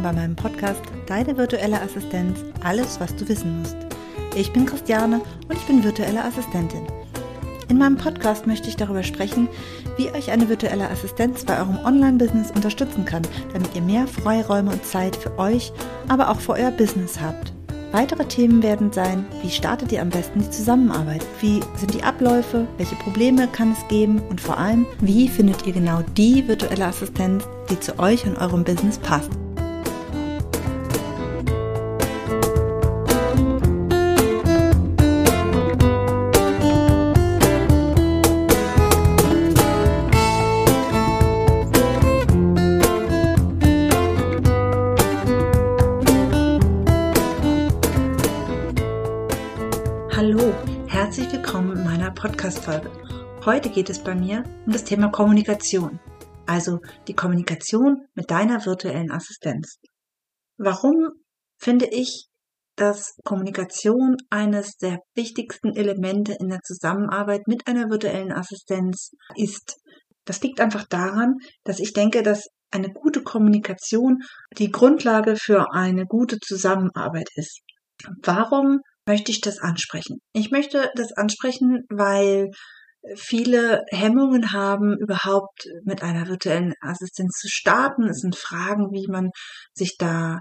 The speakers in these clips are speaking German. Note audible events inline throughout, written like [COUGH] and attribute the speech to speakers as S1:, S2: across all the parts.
S1: willkommen bei meinem Podcast Deine virtuelle Assistenz, alles was du wissen musst. Ich bin Christiane und ich bin virtuelle Assistentin. In meinem Podcast möchte ich darüber sprechen, wie euch eine virtuelle Assistenz bei eurem Online-Business unterstützen kann, damit ihr mehr Freiräume und Zeit für euch, aber auch für euer Business habt. Weitere Themen werden sein, wie startet ihr am besten die Zusammenarbeit? Wie sind die Abläufe? Welche Probleme kann es geben? Und vor allem, wie findet ihr genau die virtuelle Assistenz, die zu euch und eurem Business passt? Heute geht es bei mir um das Thema Kommunikation, also die Kommunikation mit deiner virtuellen Assistenz. Warum finde ich, dass Kommunikation eines der wichtigsten Elemente in der Zusammenarbeit mit einer virtuellen Assistenz ist? Das liegt einfach daran, dass ich denke, dass eine gute Kommunikation die Grundlage für eine gute Zusammenarbeit ist. Warum möchte ich das ansprechen. Ich möchte das ansprechen, weil viele Hemmungen haben, überhaupt mit einer virtuellen Assistenz zu starten. Es sind Fragen, wie man sich da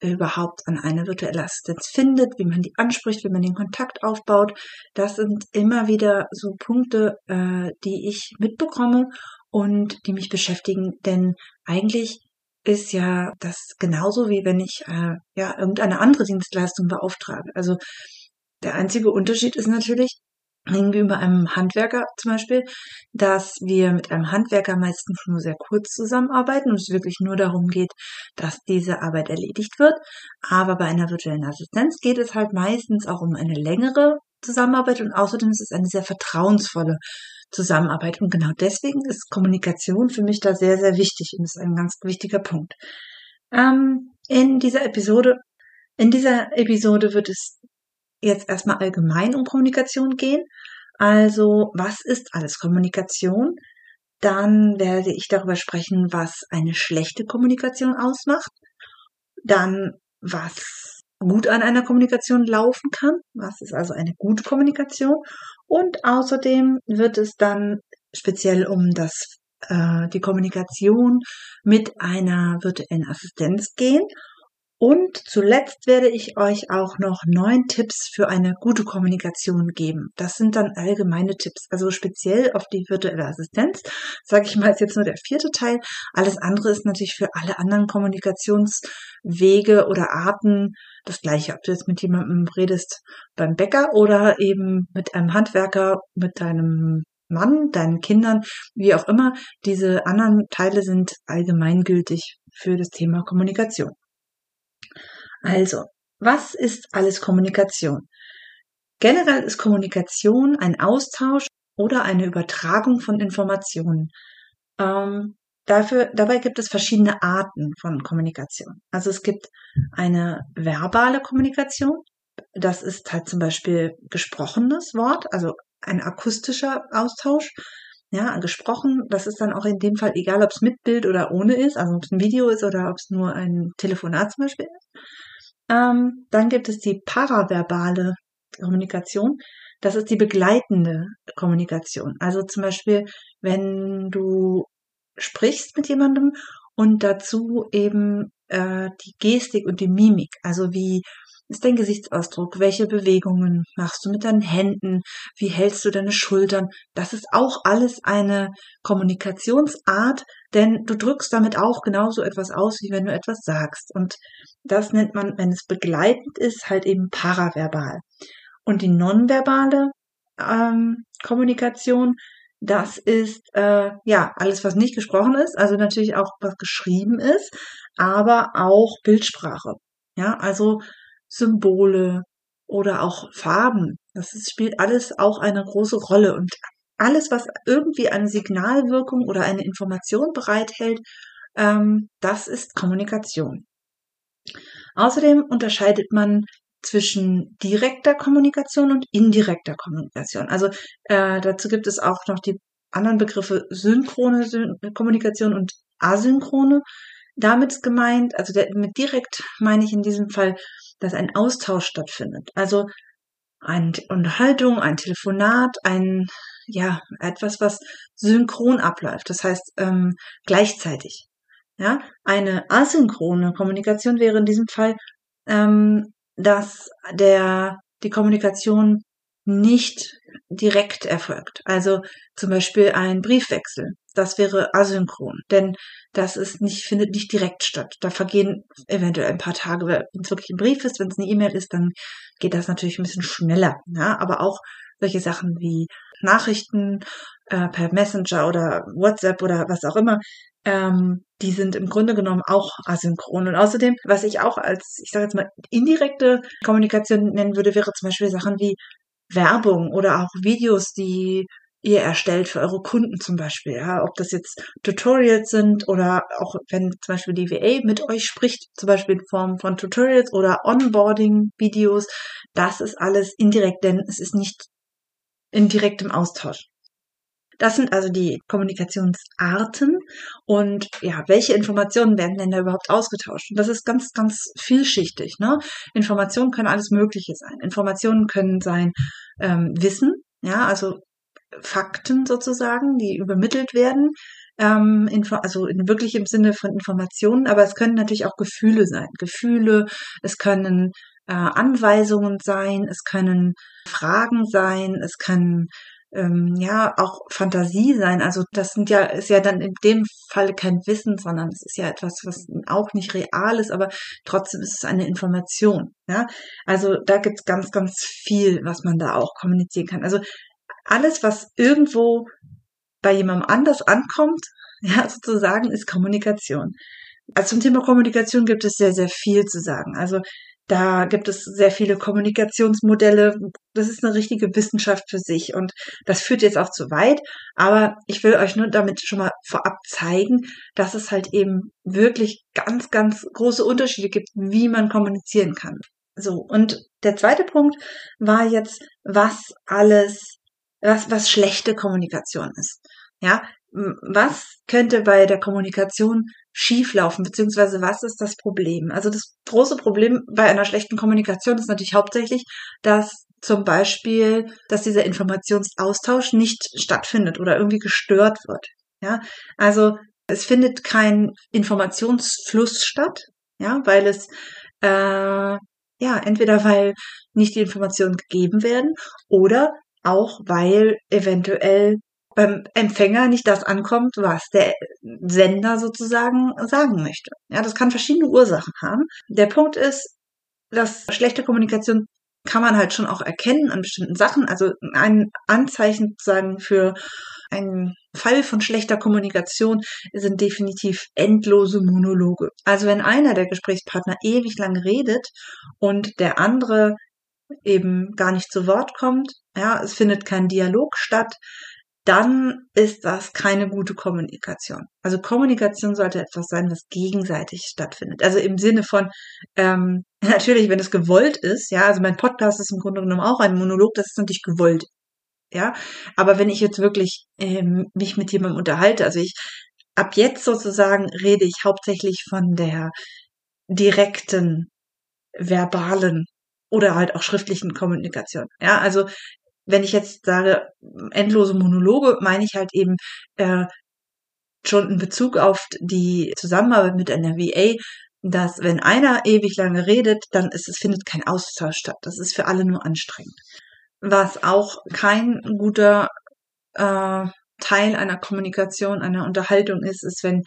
S1: überhaupt an eine virtuelle Assistenz findet, wie man die anspricht, wie man den Kontakt aufbaut. Das sind immer wieder so Punkte, äh, die ich mitbekomme und die mich beschäftigen, denn eigentlich ist ja das genauso wie wenn ich äh, ja irgendeine andere Dienstleistung beauftrage. Also der einzige Unterschied ist natürlich gegenüber einem Handwerker zum Beispiel, dass wir mit einem Handwerker meistens nur sehr kurz zusammenarbeiten und es wirklich nur darum geht, dass diese Arbeit erledigt wird. Aber bei einer virtuellen Assistenz geht es halt meistens auch um eine längere Zusammenarbeit und außerdem ist es eine sehr vertrauensvolle Zusammenarbeit. Und genau deswegen ist Kommunikation für mich da sehr, sehr wichtig und ist ein ganz wichtiger Punkt. Ähm, in dieser Episode, in dieser Episode wird es jetzt erstmal allgemein um Kommunikation gehen. Also, was ist alles Kommunikation? Dann werde ich darüber sprechen, was eine schlechte Kommunikation ausmacht. Dann, was gut an einer Kommunikation laufen kann. Was ist also eine gute Kommunikation? Und außerdem wird es dann speziell um das, äh, die Kommunikation mit einer virtuellen Assistenz gehen. Und zuletzt werde ich euch auch noch neun Tipps für eine gute Kommunikation geben. Das sind dann allgemeine Tipps, also speziell auf die virtuelle Assistenz. Sage ich mal, ist jetzt nur der vierte Teil. Alles andere ist natürlich für alle anderen Kommunikationswege oder Arten das gleiche. Ob du jetzt mit jemandem redest beim Bäcker oder eben mit einem Handwerker, mit deinem Mann, deinen Kindern, wie auch immer. Diese anderen Teile sind allgemeingültig für das Thema Kommunikation. Also, was ist alles Kommunikation? Generell ist Kommunikation ein Austausch oder eine Übertragung von Informationen. Ähm, dafür, dabei gibt es verschiedene Arten von Kommunikation. Also es gibt eine verbale Kommunikation. Das ist halt zum Beispiel gesprochenes Wort, also ein akustischer Austausch. Ja, gesprochen, das ist dann auch in dem Fall egal, ob es mit Bild oder ohne ist, also ob es ein Video ist oder ob es nur ein Telefonat zum Beispiel ist. Ähm, dann gibt es die paraverbale Kommunikation. Das ist die begleitende Kommunikation. Also zum Beispiel, wenn du sprichst mit jemandem und dazu eben äh, die Gestik und die Mimik, also wie ist dein Gesichtsausdruck? Welche Bewegungen machst du mit deinen Händen? Wie hältst du deine Schultern? Das ist auch alles eine Kommunikationsart, denn du drückst damit auch genauso etwas aus, wie wenn du etwas sagst. Und das nennt man, wenn es begleitend ist, halt eben paraverbal. Und die nonverbale ähm, Kommunikation, das ist äh, ja alles, was nicht gesprochen ist, also natürlich auch was geschrieben ist, aber auch Bildsprache. Ja, also Symbole oder auch Farben. Das ist, spielt alles auch eine große Rolle und alles, was irgendwie eine Signalwirkung oder eine Information bereithält, ähm, das ist Kommunikation. Außerdem unterscheidet man zwischen direkter Kommunikation und indirekter Kommunikation. Also äh, dazu gibt es auch noch die anderen Begriffe synchrone Kommunikation und asynchrone damit gemeint, also der, mit direkt meine ich in diesem Fall, dass ein Austausch stattfindet. Also eine Unterhaltung, ein Telefonat, ein, ja, etwas, was synchron abläuft. Das heißt, ähm, gleichzeitig. Ja, eine asynchrone Kommunikation wäre in diesem Fall, ähm, dass der, die Kommunikation nicht direkt erfolgt. Also zum Beispiel ein Briefwechsel. Das wäre asynchron, denn das ist nicht, findet nicht direkt statt. Da vergehen eventuell ein paar Tage. Wenn es wirklich ein Brief ist, wenn es eine E-Mail ist, dann geht das natürlich ein bisschen schneller. Ja, aber auch solche Sachen wie Nachrichten äh, per Messenger oder WhatsApp oder was auch immer, ähm, die sind im Grunde genommen auch asynchron. Und außerdem, was ich auch als, ich sage jetzt mal, indirekte Kommunikation nennen würde, wäre zum Beispiel Sachen wie Werbung oder auch Videos, die ihr erstellt für eure Kunden zum Beispiel. Ja, ob das jetzt Tutorials sind oder auch wenn zum Beispiel die VA mit euch spricht, zum Beispiel in Form von Tutorials oder Onboarding-Videos, das ist alles indirekt, denn es ist nicht in direktem Austausch. Das sind also die Kommunikationsarten und ja, welche Informationen werden denn da überhaupt ausgetauscht? Und das ist ganz, ganz vielschichtig. Ne? Informationen können alles Mögliche sein. Informationen können sein ähm, Wissen, ja, also Fakten sozusagen, die übermittelt werden, ähm, also in, wirklich im Sinne von Informationen, aber es können natürlich auch Gefühle sein. Gefühle, es können äh, Anweisungen sein, es können Fragen sein, es können ähm, ja auch Fantasie sein. Also das sind ja ist ja dann in dem Fall kein Wissen, sondern es ist ja etwas, was auch nicht real ist, aber trotzdem ist es eine Information. Ja, also da gibt's ganz, ganz viel, was man da auch kommunizieren kann. Also alles, was irgendwo bei jemandem anders ankommt, [LAUGHS] ja, sozusagen, ist Kommunikation. Also zum Thema Kommunikation gibt es sehr, sehr viel zu sagen. Also da gibt es sehr viele Kommunikationsmodelle. Das ist eine richtige Wissenschaft für sich und das führt jetzt auch zu weit. Aber ich will euch nur damit schon mal vorab zeigen, dass es halt eben wirklich ganz, ganz große Unterschiede gibt, wie man kommunizieren kann. So. Und der zweite Punkt war jetzt, was alles was, was schlechte Kommunikation ist. Ja, was könnte bei der Kommunikation schieflaufen, beziehungsweise was ist das Problem? Also das große Problem bei einer schlechten Kommunikation ist natürlich hauptsächlich, dass zum Beispiel, dass dieser Informationsaustausch nicht stattfindet oder irgendwie gestört wird. Ja, also es findet kein Informationsfluss statt, ja, weil es äh, ja entweder weil nicht die Informationen gegeben werden oder auch weil eventuell beim Empfänger nicht das ankommt, was der Sender sozusagen sagen möchte. Ja, das kann verschiedene Ursachen haben. Der Punkt ist, dass schlechte Kommunikation kann man halt schon auch erkennen an bestimmten Sachen. Also ein Anzeichen sozusagen für einen Fall von schlechter Kommunikation sind definitiv endlose Monologe. Also wenn einer der Gesprächspartner ewig lang redet und der andere eben gar nicht zu Wort kommt, ja, es findet kein Dialog statt, dann ist das keine gute Kommunikation. Also Kommunikation sollte etwas sein, was gegenseitig stattfindet. Also im Sinne von, ähm, [LAUGHS] natürlich, wenn es gewollt ist, ja, also mein Podcast ist im Grunde genommen auch ein Monolog, das ist natürlich gewollt. Ja, aber wenn ich jetzt wirklich ähm, mich mit jemandem unterhalte, also ich ab jetzt sozusagen rede ich hauptsächlich von der direkten verbalen oder halt auch schriftlichen Kommunikation. Ja, also wenn ich jetzt sage endlose Monologe, meine ich halt eben äh, schon in Bezug auf die Zusammenarbeit mit einer VA, dass wenn einer ewig lange redet, dann ist es findet kein Austausch statt. Das ist für alle nur anstrengend. Was auch kein guter äh, Teil einer Kommunikation, einer Unterhaltung ist, ist, wenn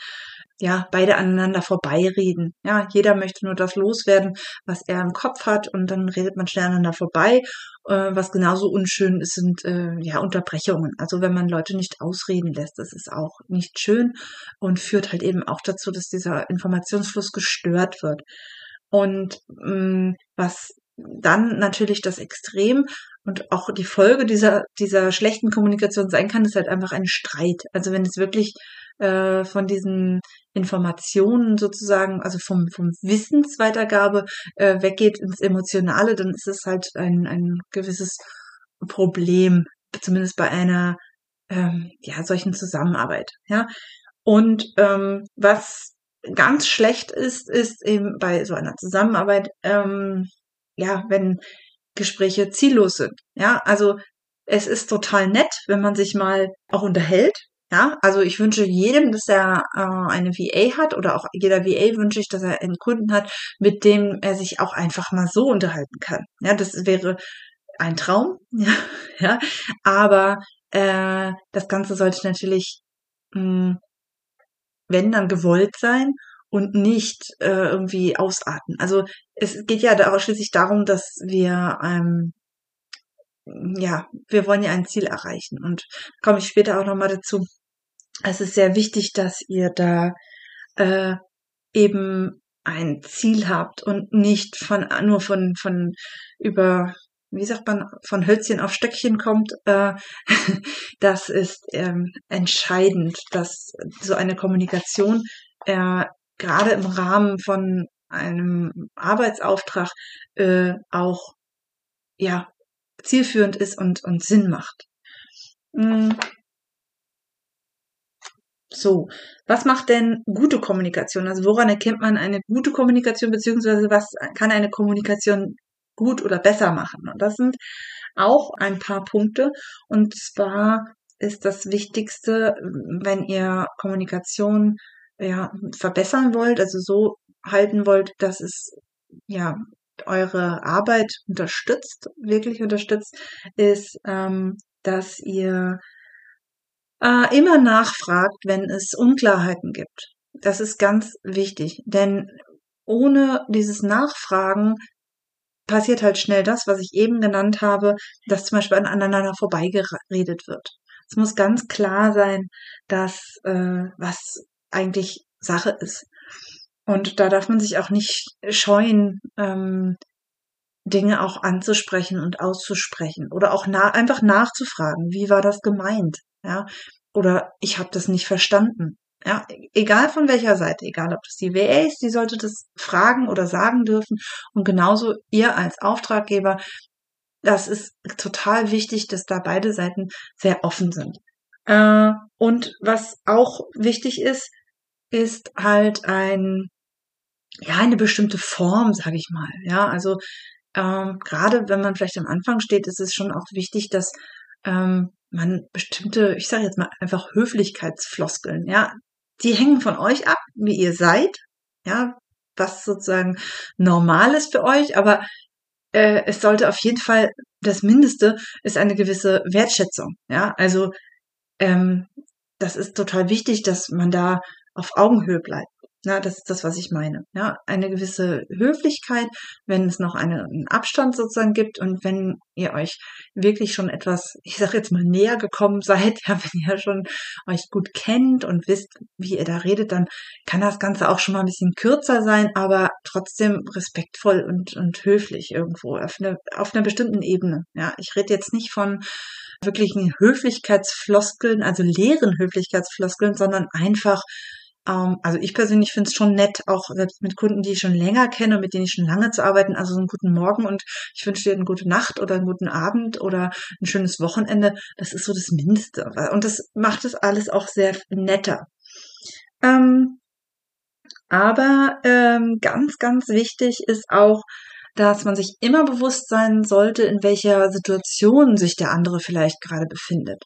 S1: ja, beide aneinander vorbeireden. Ja, jeder möchte nur das loswerden, was er im Kopf hat und dann redet man schnell aneinander vorbei. Äh, was genauso unschön ist, sind äh, ja Unterbrechungen. Also wenn man Leute nicht ausreden lässt, das ist auch nicht schön und führt halt eben auch dazu, dass dieser Informationsfluss gestört wird. Und mh, mm, was dann natürlich das Extrem und auch die Folge dieser, dieser schlechten Kommunikation sein kann, ist halt einfach ein Streit. Also wenn es wirklich äh, von diesen Informationen sozusagen, also vom, vom Wissensweitergabe äh, weggeht ins Emotionale, dann ist es halt ein, ein gewisses Problem, zumindest bei einer ähm, ja, solchen Zusammenarbeit. Ja. Und ähm, was ganz schlecht ist, ist eben bei so einer Zusammenarbeit, ähm, ja, wenn Gespräche ziellos sind. Ja, also es ist total nett, wenn man sich mal auch unterhält. Ja, also ich wünsche jedem, dass er äh, eine VA hat oder auch jeder VA wünsche ich, dass er einen Kunden hat, mit dem er sich auch einfach mal so unterhalten kann. Ja, das wäre ein Traum. Ja, [LAUGHS] ja. aber äh, das Ganze sollte natürlich, mh, hm, wenn dann gewollt sein und nicht äh, irgendwie ausarten. Also es geht ja auch schließlich darum, dass wir ähm, ja, wir wollen ja ein Ziel erreichen und komme ich später auch nochmal dazu. Es ist sehr wichtig, dass ihr da äh, eben ein Ziel habt und nicht von nur von von über wie sagt man von Hölzchen auf Stöckchen kommt. Äh, [LAUGHS] das ist ähm, entscheidend, dass so eine Kommunikation äh, gerade im Rahmen von einem Arbeitsauftrag äh, auch ja zielführend ist und, und Sinn macht. Mm. So, was macht denn gute Kommunikation? Also woran erkennt man eine gute Kommunikation, beziehungsweise was kann eine Kommunikation gut oder besser machen? Und das sind auch ein paar Punkte. Und zwar ist das Wichtigste, wenn ihr Kommunikation ja, verbessern wollt, also so halten wollt, dass es ja eure Arbeit unterstützt, wirklich unterstützt, ist, ähm, dass ihr äh, immer nachfragt, wenn es Unklarheiten gibt. Das ist ganz wichtig, denn ohne dieses Nachfragen passiert halt schnell das, was ich eben genannt habe, dass zum Beispiel aneinander vorbeigeredet wird. Es muss ganz klar sein, dass äh, was eigentlich Sache ist. Und da darf man sich auch nicht scheuen, ähm, Dinge auch anzusprechen und auszusprechen oder auch na einfach nachzufragen, wie war das gemeint, ja? Oder ich habe das nicht verstanden. Ja, egal von welcher Seite, egal ob das die WA ist, die sollte das fragen oder sagen dürfen. Und genauso ihr als Auftraggeber, das ist total wichtig, dass da beide Seiten sehr offen sind. Äh, und was auch wichtig ist, ist halt ein ja, eine bestimmte Form, sage ich mal. Ja, also ähm, gerade wenn man vielleicht am Anfang steht, ist es schon auch wichtig, dass ähm, man bestimmte, ich sage jetzt mal einfach Höflichkeitsfloskeln, ja, die hängen von euch ab, wie ihr seid, ja, was sozusagen normal ist für euch, aber äh, es sollte auf jeden Fall das Mindeste ist eine gewisse Wertschätzung, ja, also ähm, das ist total wichtig, dass man da auf Augenhöhe bleibt. Na, das ist das, was ich meine. Ja, eine gewisse Höflichkeit, wenn es noch einen Abstand sozusagen gibt und wenn ihr euch wirklich schon etwas, ich sage jetzt mal näher gekommen seid, [LAUGHS] ja, wenn ihr schon euch gut kennt und wisst, wie ihr da redet, dann kann das Ganze auch schon mal ein bisschen kürzer sein, aber trotzdem respektvoll und, und höflich irgendwo auf, eine, auf einer bestimmten Ebene. Ja, ich rede jetzt nicht von wirklichen Höflichkeitsfloskeln, also leeren Höflichkeitsfloskeln, sondern einfach also ich persönlich finde es schon nett, auch selbst mit Kunden, die ich schon länger kenne und mit denen ich schon lange zu arbeiten, also so einen guten Morgen und ich wünsche dir eine gute Nacht oder einen guten Abend oder ein schönes Wochenende. Das ist so das Mindeste. Und das macht es alles auch sehr netter. Ähm, aber ähm, ganz, ganz wichtig ist auch, dass man sich immer bewusst sein sollte, in welcher Situation sich der andere vielleicht gerade befindet.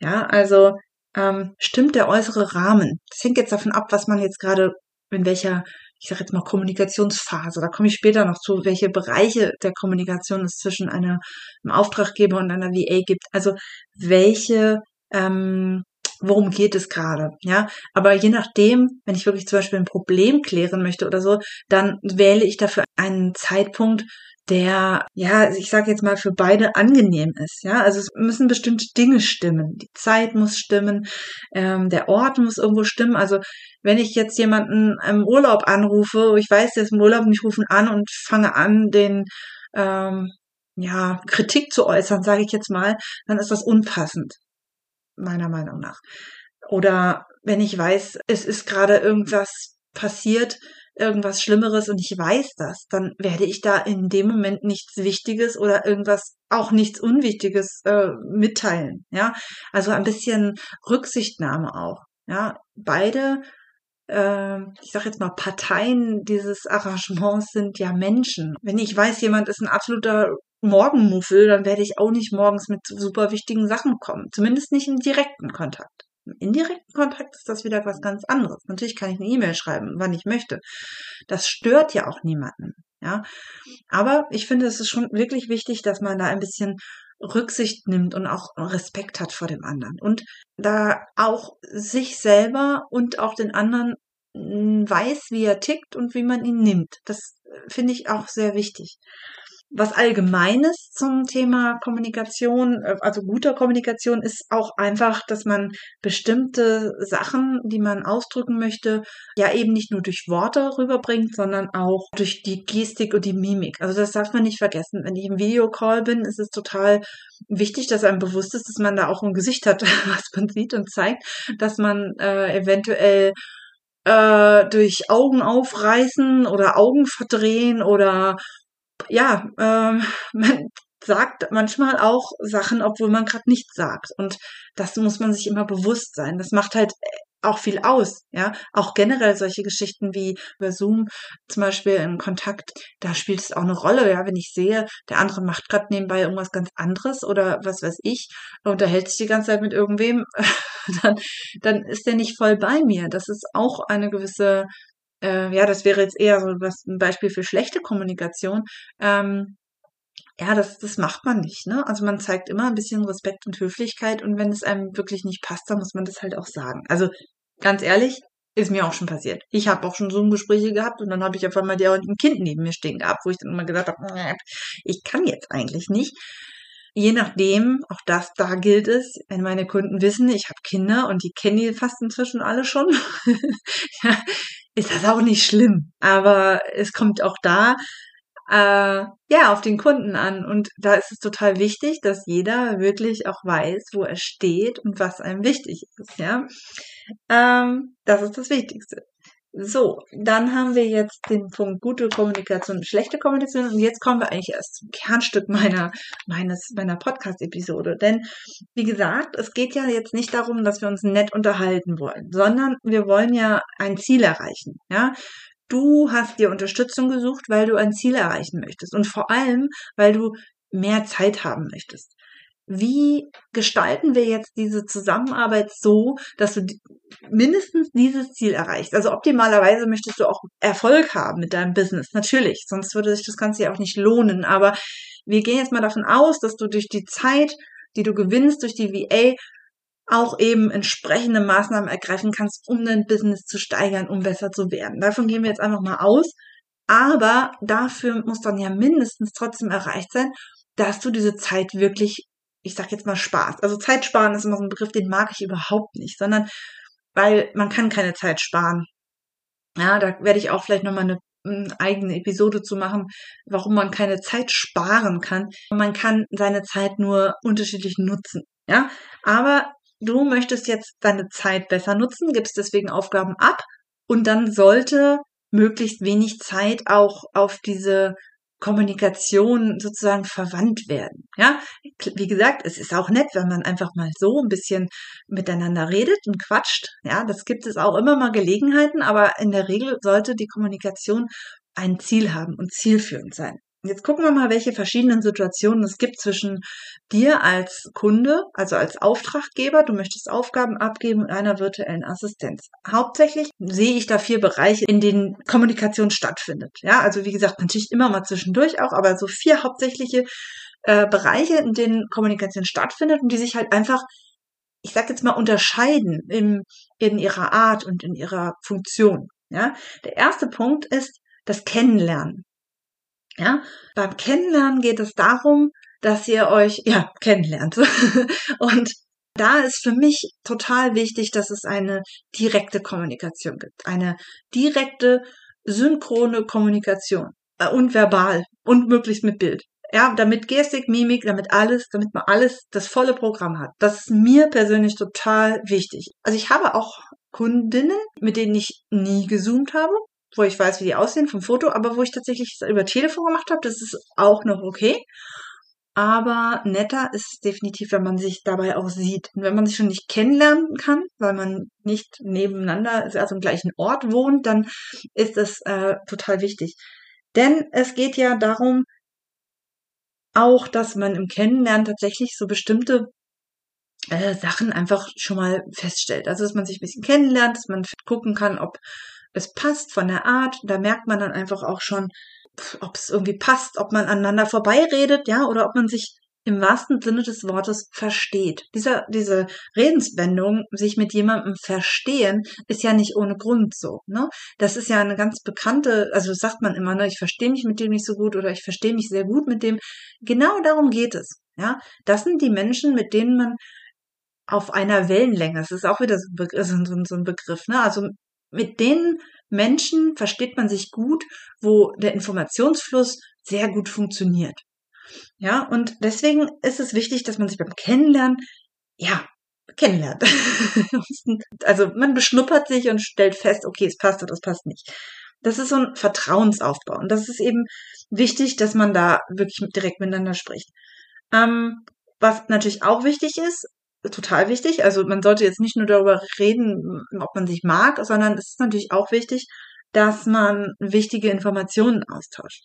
S1: Ja, also ähm, stimmt der äußere Rahmen. Das hängt jetzt davon ab, was man jetzt gerade in welcher, ich sage jetzt mal Kommunikationsphase, da komme ich später noch zu, welche Bereiche der Kommunikation es zwischen einer, einem Auftraggeber und einer VA gibt. Also welche ähm, worum geht es gerade, ja. Aber je nachdem, wenn ich wirklich zum Beispiel ein Problem klären möchte oder so, dann wähle ich dafür einen Zeitpunkt, der, ja, ich sage jetzt mal, für beide angenehm ist. Ja, also es müssen bestimmte Dinge stimmen. Die Zeit muss stimmen, ähm, der Ort muss irgendwo stimmen. Also wenn ich jetzt jemanden im Urlaub anrufe, ich weiß, der ist im Urlaub und ich rufe ihn an und fange an, den ähm, ja, Kritik zu äußern, sage ich jetzt mal, dann ist das unpassend, meiner Meinung nach. Oder wenn ich weiß, es ist gerade irgendwas passiert, irgendwas Schlimmeres und ich weiß das, dann werde ich da in dem Moment nichts Wichtiges oder irgendwas auch nichts Unwichtiges äh, mitteilen. Ja, also ein bisschen Rücksichtnahme auch. Ja, beide äh, ich sag jetzt mal, Parteien dieses Arrangements sind ja Menschen. Wenn ich weiß, jemand ist ein absoluter Morgenmuffel, dann werde ich auch nicht morgens mit super wichtigen Sachen kommen. Zumindest nicht im direkten Kontakt. Im indirekten Kontakt ist das wieder was ganz anderes. Natürlich kann ich eine E-Mail schreiben, wann ich möchte. Das stört ja auch niemanden. Ja, aber ich finde, es ist schon wirklich wichtig, dass man da ein bisschen Rücksicht nimmt und auch Respekt hat vor dem anderen und da auch sich selber und auch den anderen hm, weiß, wie er tickt und wie man ihn nimmt. Das äh, finde ich auch sehr wichtig was Allgemeines zum Thema Kommunikation, äh, also guter Kommunikation, ist auch einfach, dass man bestimmte Sachen, die man ausdrücken möchte, ja eben nicht nur durch Worte rüberbringt, sondern auch durch die Gestik und die Mimik. Also das darf man nicht vergessen. Wenn ich im Videocall bin, ist es total wichtig, dass einem bewusst ist, dass man da auch ein Gesicht hat, [LAUGHS] was man sieht und zeigt, dass man äh, eventuell äh, durch Augen aufreißen oder Augen verdrehen oder ja, äh, [LAUGHS] man sagt manchmal auch Sachen, obwohl man gerade nichts sagt. Und das muss man sich immer bewusst sein. Das macht halt auch viel aus, ja. Auch generell solche Geschichten wie über Zoom zum Beispiel im Kontakt, da spielt es auch eine Rolle, ja. Wenn ich sehe, der andere macht gerade nebenbei irgendwas ganz anderes oder was weiß ich, unterhält sich die ganze Zeit mit irgendwem, [LAUGHS] dann, dann ist der nicht voll bei mir. Das ist auch eine gewisse äh, ja, das wäre jetzt eher so was, ein Beispiel für schlechte Kommunikation. Ähm, ja, das, das macht man nicht, ne? Also man zeigt immer ein bisschen Respekt und Höflichkeit und wenn es einem wirklich nicht passt, dann muss man das halt auch sagen. Also ganz ehrlich, ist mir auch schon passiert. Ich habe auch schon Zoom-Gespräche gehabt und dann habe ich einfach mal der und ein Kind neben mir stehen gehabt, wo ich dann immer gesagt habe, ich kann jetzt eigentlich nicht. Je nachdem, auch das, da gilt es, wenn meine Kunden wissen, ich habe Kinder und die kennen die fast inzwischen alle schon, [LAUGHS] ja, ist das auch nicht schlimm. Aber es kommt auch da äh, ja auf den Kunden an. Und da ist es total wichtig, dass jeder wirklich auch weiß, wo er steht und was einem wichtig ist. Ja, ähm, das ist das Wichtigste. So, dann haben wir jetzt den Punkt gute Kommunikation schlechte Kommunikation und jetzt kommen wir eigentlich erst zum Kernstück meiner meines meiner Podcast Episode, denn wie gesagt, es geht ja jetzt nicht darum, dass wir uns nett unterhalten wollen, sondern wir wollen ja ein Ziel erreichen, ja? Du hast dir Unterstützung gesucht, weil du ein Ziel erreichen möchtest und vor allem, weil du mehr Zeit haben möchtest wie gestalten wir jetzt diese Zusammenarbeit so, dass du mindestens dieses Ziel erreichst? Also optimalerweise möchtest du auch Erfolg haben mit deinem Business, natürlich, sonst würde sich das Ganze ja auch nicht lohnen. Aber wir gehen jetzt mal davon aus, dass du durch die Zeit, die du gewinnst, durch die VA, auch eben entsprechende Maßnahmen ergreifen kannst, um dein Business zu steigern, um besser zu werden. Davon gehen wir jetzt einfach mal aus. Aber dafür muss dann ja mindestens trotzdem erreicht sein, dass du diese Zeit wirklich ich sag jetzt mal Spaß. Also Zeit sparen ist immer so ein Begriff, den mag ich überhaupt nicht, sondern weil man kann keine Zeit sparen. Ja, da werde ich auch vielleicht nochmal eine, eine eigene Episode zu machen, warum man keine Zeit sparen kann. Man kann seine Zeit nur unterschiedlich nutzen. Ja, aber du möchtest jetzt deine Zeit besser nutzen, gibst deswegen Aufgaben ab und dann sollte möglichst wenig Zeit auch auf diese Kommunikation sozusagen verwandt werden. Ja, wie gesagt, es ist auch nett, wenn man einfach mal so ein bisschen miteinander redet und quatscht. Ja, das gibt es auch immer mal Gelegenheiten, aber in der Regel sollte die Kommunikation ein Ziel haben und zielführend sein. Jetzt gucken wir mal, welche verschiedenen Situationen es gibt zwischen dir als Kunde, also als Auftraggeber. Du möchtest Aufgaben abgeben und einer virtuellen Assistenz. Hauptsächlich sehe ich da vier Bereiche, in denen Kommunikation stattfindet. Ja, also wie gesagt, natürlich immer mal zwischendurch auch, aber so vier hauptsächliche äh, Bereiche, in denen Kommunikation stattfindet und die sich halt einfach ich sag jetzt mal, unterscheiden in, in ihrer Art und in ihrer Funktion. Ja, der erste Punkt ist das Kennenlernen. Ja, beim Kennenlernen geht es darum, dass ihr euch, ja, kennenlernt. [LAUGHS] und da ist für mich total wichtig, dass es eine direkte Kommunikation gibt. Eine direkte, synchrone Kommunikation. Äh, und verbal. Und möglichst mit Bild. Ja, damit Gestik, Mimik, damit alles, damit man alles, das volle Programm hat. Das ist mir persönlich total wichtig. Also ich habe auch Kundinnen, mit denen ich nie gezoomt habe wo ich weiß, wie die aussehen vom Foto, aber wo ich tatsächlich über Telefon gemacht habe, das ist auch noch okay. aber netter ist definitiv, wenn man sich dabei auch sieht. Und wenn man sich schon nicht kennenlernen kann, weil man nicht nebeneinander, also im gleichen Ort wohnt, dann ist es äh, total wichtig. Denn es geht ja darum, auch, dass man im Kennenlernen tatsächlich so bestimmte äh, Sachen einfach schon mal feststellt. Also, dass man sich ein bisschen kennenlernt, dass man gucken kann, ob es passt von der Art. Da merkt man dann einfach auch schon, ob es irgendwie passt, ob man aneinander vorbeiredet, ja, oder ob man sich im wahrsten Sinne des Wortes versteht. Dieser, diese Redenswendung, sich mit jemandem verstehen, ist ja nicht ohne Grund so. Ne? Das ist ja eine ganz bekannte, also sagt man immer, ne, ich verstehe mich mit dem nicht so gut oder ich verstehe mich sehr gut mit dem. Genau darum geht es. Ja, das sind die Menschen, mit denen man auf einer Wellenlänge, das ist auch wieder so ein Begriff, ne? Also mit den Menschen versteht man sich gut, wo der Informationsfluss sehr gut funktioniert. Ja, und deswegen ist es wichtig, dass man sich beim Kennenlernen, ja, kennenlernt. [LAUGHS] also man beschnuppert sich und stellt fest, okay, es passt oder es passt nicht. Das ist so ein Vertrauensaufbau. Und das ist eben wichtig, dass man da wirklich direkt miteinander spricht. Ähm, was natürlich auch wichtig ist, total wichtig. Also man sollte jetzt nicht nur darüber reden, ob man sich mag, sondern es ist natürlich auch wichtig, dass man wichtige Informationen austauscht.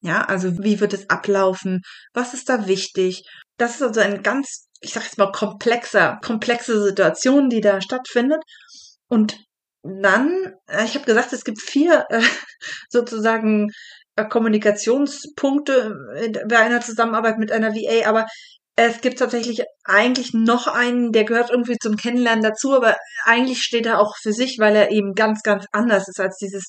S1: Ja, also wie wird es ablaufen? Was ist da wichtig? Das ist also ein ganz, ich sag jetzt mal, komplexer, komplexe Situation, die da stattfindet. Und dann, äh, ich habe gesagt, es gibt vier äh, [LAUGHS] sozusagen äh, Kommunikationspunkte bei einer Zusammenarbeit mit einer VA, aber es gibt tatsächlich eigentlich noch einen, der gehört irgendwie zum Kennenlernen dazu, aber eigentlich steht er auch für sich, weil er eben ganz, ganz anders ist als dieses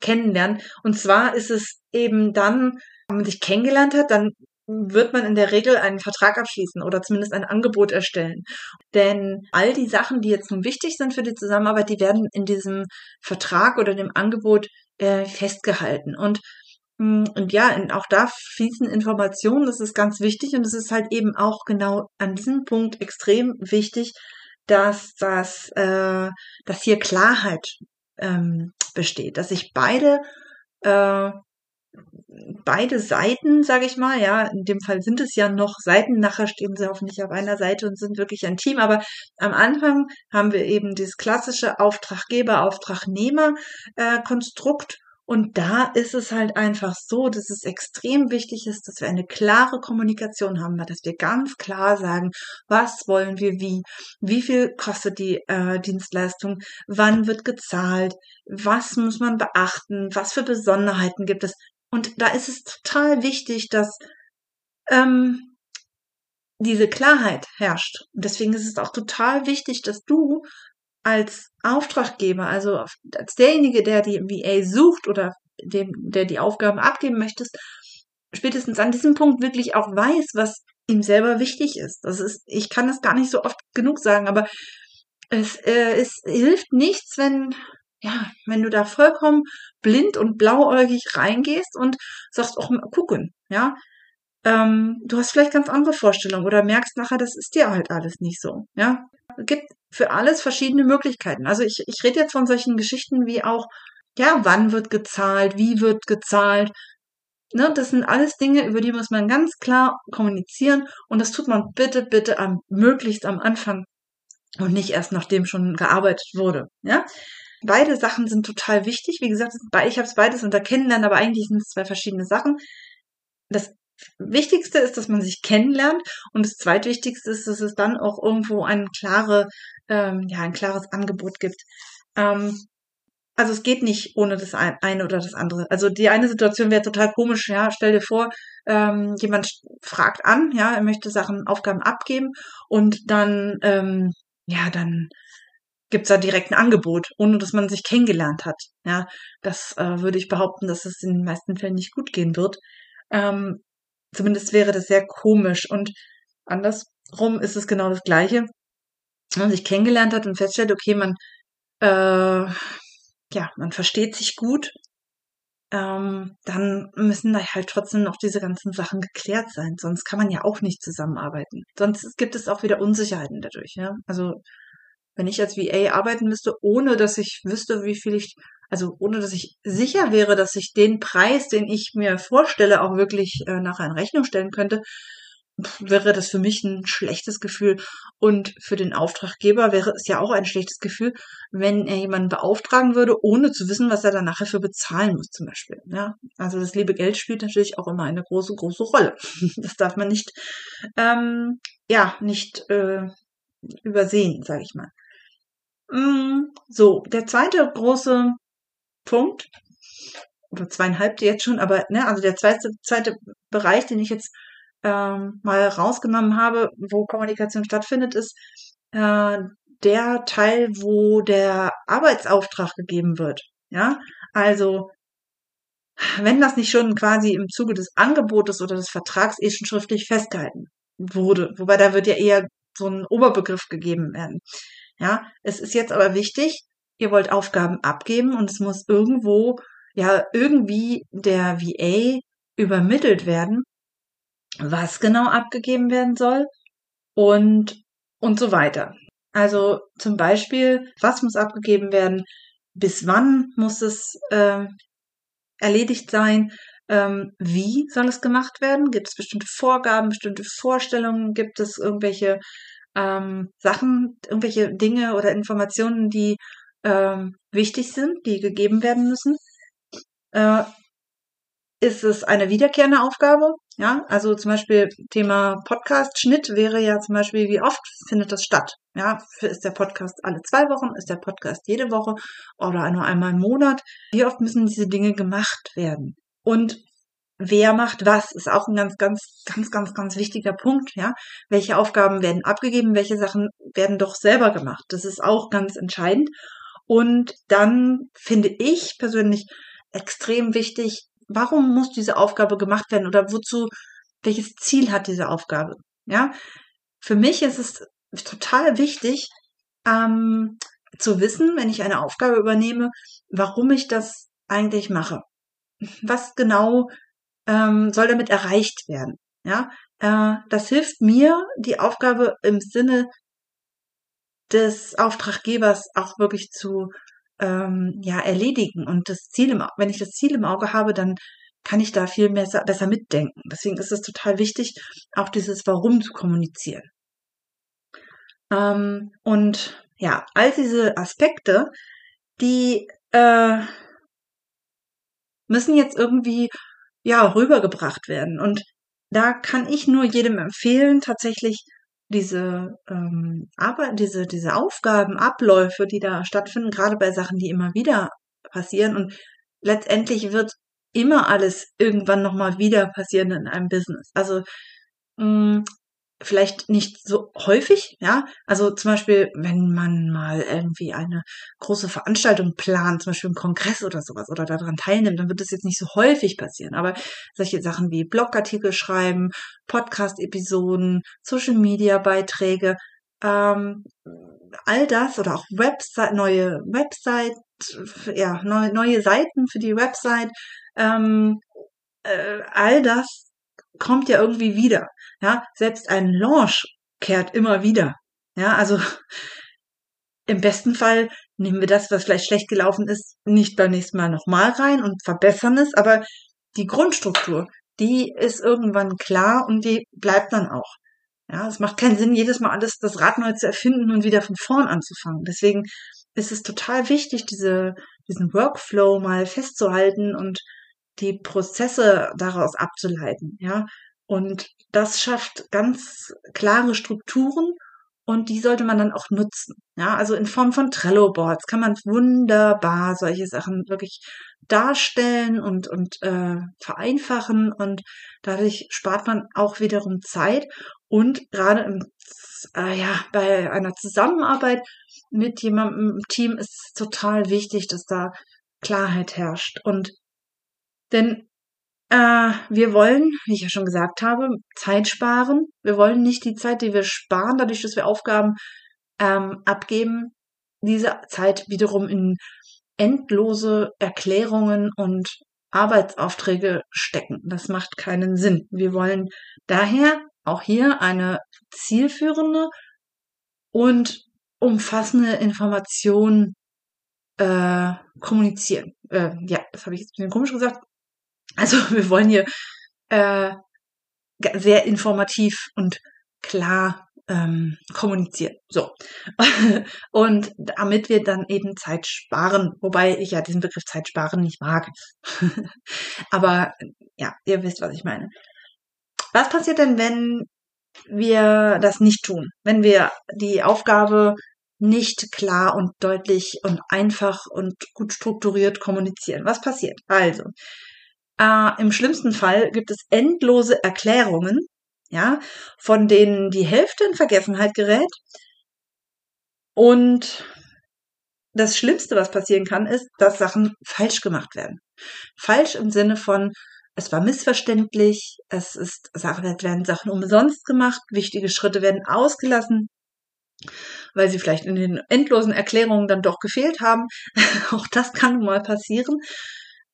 S1: Kennenlernen. Und zwar ist es eben dann, wenn man sich kennengelernt hat, dann wird man in der Regel einen Vertrag abschließen oder zumindest ein Angebot erstellen. Denn all die Sachen, die jetzt nun wichtig sind für die Zusammenarbeit, die werden in diesem Vertrag oder dem Angebot äh, festgehalten. Und und ja, auch da fließen Informationen, das ist ganz wichtig. Und es ist halt eben auch genau an diesem Punkt extrem wichtig, dass das, äh, dass hier Klarheit ähm, besteht, dass sich beide äh, beide Seiten, sage ich mal, ja, in dem Fall sind es ja noch Seiten, nachher stehen sie hoffentlich auf einer Seite und sind wirklich ein Team, aber am Anfang haben wir eben dieses klassische Auftraggeber-Auftragnehmer-Konstrukt äh, und da ist es halt einfach so, dass es extrem wichtig ist, dass wir eine klare Kommunikation haben, dass wir ganz klar sagen, was wollen wir wie, wie viel kostet die äh, Dienstleistung, wann wird gezahlt, was muss man beachten, was für Besonderheiten gibt es. Und da ist es total wichtig, dass ähm, diese Klarheit herrscht. Und deswegen ist es auch total wichtig, dass du als Auftraggeber, also als derjenige, der die VA sucht oder dem, der die Aufgaben abgeben möchtest, spätestens an diesem Punkt wirklich auch weiß, was ihm selber wichtig ist. Das ist, ich kann das gar nicht so oft genug sagen, aber es, äh, es hilft nichts, wenn, ja, wenn du da vollkommen blind und blauäugig reingehst und sagst, auch mal gucken, ja. Ähm, du hast vielleicht ganz andere Vorstellungen oder merkst nachher, das ist dir halt alles nicht so, ja. Es gibt für alles verschiedene Möglichkeiten. Also ich, ich rede jetzt von solchen Geschichten wie auch, ja, wann wird gezahlt, wie wird gezahlt. Ne, das sind alles Dinge, über die muss man ganz klar kommunizieren und das tut man bitte, bitte am, möglichst am Anfang und nicht erst nachdem schon gearbeitet wurde. Ja, beide Sachen sind total wichtig. Wie gesagt, ich habe es beides unter Kennenlernen, aber eigentlich sind es zwei verschiedene Sachen. Das Wichtigste ist, dass man sich kennenlernt und das zweitwichtigste ist, dass es dann auch irgendwo ein klare, ähm, ja, ein klares Angebot gibt. Ähm, also es geht nicht ohne das eine oder das andere. Also die eine Situation wäre total komisch, ja. Stell dir vor, ähm, jemand fragt an, ja, er möchte Sachen, Aufgaben abgeben und dann, ähm, ja, dann gibt's da direkt ein Angebot, ohne dass man sich kennengelernt hat. Ja, das äh, würde ich behaupten, dass es in den meisten Fällen nicht gut gehen wird. Ähm, Zumindest wäre das sehr komisch. Und andersrum ist es genau das Gleiche. Wenn man sich kennengelernt hat und feststellt, okay, man, äh, ja, man versteht sich gut, ähm, dann müssen da halt trotzdem noch diese ganzen Sachen geklärt sein. Sonst kann man ja auch nicht zusammenarbeiten. Sonst gibt es auch wieder Unsicherheiten dadurch. Ja? Also wenn ich als VA arbeiten müsste, ohne dass ich wüsste, wie viel ich also ohne dass ich sicher wäre, dass ich den Preis, den ich mir vorstelle, auch wirklich äh, nachher in Rechnung stellen könnte, wäre das für mich ein schlechtes Gefühl. Und für den Auftraggeber wäre es ja auch ein schlechtes Gefühl, wenn er jemanden beauftragen würde, ohne zu wissen, was er dann nachher für bezahlen muss, zum Beispiel. Ja, also das liebe Geld spielt natürlich auch immer eine große, große Rolle. [LAUGHS] Das darf man nicht, ähm, ja, nicht äh, übersehen, sage ich mal. Mm, so, der zweite große Punkt, oder zweieinhalb jetzt schon, aber ne, also der zweite, zweite Bereich, den ich jetzt ähm, mal rausgenommen habe, wo Kommunikation stattfindet, ist äh, der Teil, wo der Arbeitsauftrag gegeben wird. Ja, also wenn das nicht schon quasi im Zuge des Angebotes oder des Vertrags eh schon schriftlich festgehalten wurde, wobei da wird ja eher so ein Oberbegriff gegeben werden. Ja, es ist jetzt aber wichtig, ihr wollt Aufgaben abgeben und es muss irgendwo, ja, irgendwie der VA übermittelt werden, was genau abgegeben werden soll und, und so weiter. Also zum Beispiel, was muss abgegeben werden, bis wann muss es äh, erledigt sein, ähm, wie soll es gemacht werden, gibt es bestimmte Vorgaben, bestimmte Vorstellungen, gibt es irgendwelche ähm, Sachen, irgendwelche Dinge oder Informationen, die ähm, wichtig sind, die gegeben werden müssen. Äh, ist es eine wiederkehrende Aufgabe? Ja, also zum Beispiel Thema Podcast-Schnitt wäre ja zum Beispiel, wie oft findet das statt? Ja, ist der Podcast alle zwei Wochen? Ist der Podcast jede Woche oder nur einmal im Monat? Wie oft müssen diese Dinge gemacht werden? Und wer macht was, ist auch ein ganz, ganz, ganz, ganz, ganz wichtiger Punkt, ja. Welche Aufgaben werden abgegeben, welche Sachen werden doch selber gemacht? Das ist auch ganz entscheidend. Und dann finde ich persönlich extrem wichtig, warum muss diese Aufgabe gemacht werden oder wozu, welches Ziel hat diese Aufgabe? Ja, für mich ist es total wichtig, ähm, zu wissen, wenn ich eine Aufgabe übernehme, warum ich das eigentlich mache. Was genau ähm, soll damit erreicht werden? Ja, äh, das hilft mir, die Aufgabe im Sinne des Auftraggebers auch wirklich zu ähm, ja erledigen. Und das Ziel im, wenn ich das Ziel im Auge habe, dann kann ich da viel mehr, besser mitdenken. Deswegen ist es total wichtig, auch dieses Warum zu kommunizieren. Ähm, und ja, all diese Aspekte, die äh, müssen jetzt irgendwie ja rübergebracht werden. Und da kann ich nur jedem empfehlen, tatsächlich diese ähm, Arbeit, diese, diese Aufgaben, Abläufe, die da stattfinden, gerade bei Sachen, die immer wieder passieren. Und letztendlich wird immer alles irgendwann nochmal wieder passieren in einem Business. Also mh, mm, vielleicht nicht so häufig, ja. Also zum Beispiel, wenn man mal irgendwie eine große Veranstaltung plant, zum Beispiel einen Kongress oder sowas, oder daran teilnimmt, dann wird das jetzt nicht so häufig passieren. Aber solche Sachen wie Blogartikel schreiben, Podcast-Episoden, Social-Media-Beiträge, ähm, all das oder auch Website, neue Website, ja, neue, neue Seiten für die Website, ähm, äh, all das kommt ja irgendwie wieder. Ja, selbst ein Launch kehrt immer wieder. Ja, also im besten Fall nehmen wir das, was vielleicht schlecht gelaufen ist, nicht beim nächsten Mal nochmal rein und verbessern es, aber die Grundstruktur, die ist irgendwann klar und die bleibt dann auch. Ja, es macht keinen Sinn, jedes Mal alles das Rad neu zu erfinden und wieder von vorn anzufangen. Deswegen ist es total wichtig, diese, diesen Workflow mal festzuhalten und die Prozesse daraus abzuleiten. Ja, und das schafft ganz klare Strukturen und die sollte man dann auch nutzen. Ja, also in Form von Trello-Boards kann man wunderbar solche Sachen wirklich darstellen und, und äh, vereinfachen und dadurch spart man auch wiederum Zeit und gerade im, äh, ja, bei einer Zusammenarbeit mit jemandem im Team ist es total wichtig, dass da Klarheit herrscht und denn äh, wir wollen, wie ich ja schon gesagt habe, Zeit sparen. Wir wollen nicht die Zeit, die wir sparen, dadurch, dass wir Aufgaben ähm, abgeben, diese Zeit wiederum in endlose Erklärungen und Arbeitsaufträge stecken. Das macht keinen Sinn. Wir wollen daher auch hier eine zielführende und umfassende Information äh, kommunizieren. Äh, ja, das habe ich jetzt ein bisschen komisch gesagt. Also [LAUGHS] wir wollen hier äh, sehr informativ und klar ähm, kommunizieren. So. [LAUGHS] und damit wir dann eben Zeit sparen, wobei ich ja diesen Begriff Zeit sparen nicht mag. [LAUGHS] Aber ja, ihr wisst, was ich meine. Was passiert denn, wenn wir das nicht tun? Wenn wir die Aufgabe nicht klar und deutlich und einfach und gut strukturiert kommunizieren. Was passiert? Also, äh, im schlimmsten Fall gibt es endlose Erklärungen, ja, von denen die Hälfte in Vergessenheit gerät. Und das Schlimmste, was passieren kann, ist, dass Sachen falsch gemacht werden. Falsch im Sinne von, es war missverständlich, es ist, werden Sachen umsonst gemacht, wichtige Schritte werden ausgelassen, weil sie vielleicht in den endlosen Erklärungen dann doch gefehlt haben. [LAUGHS] Auch das kann mal passieren.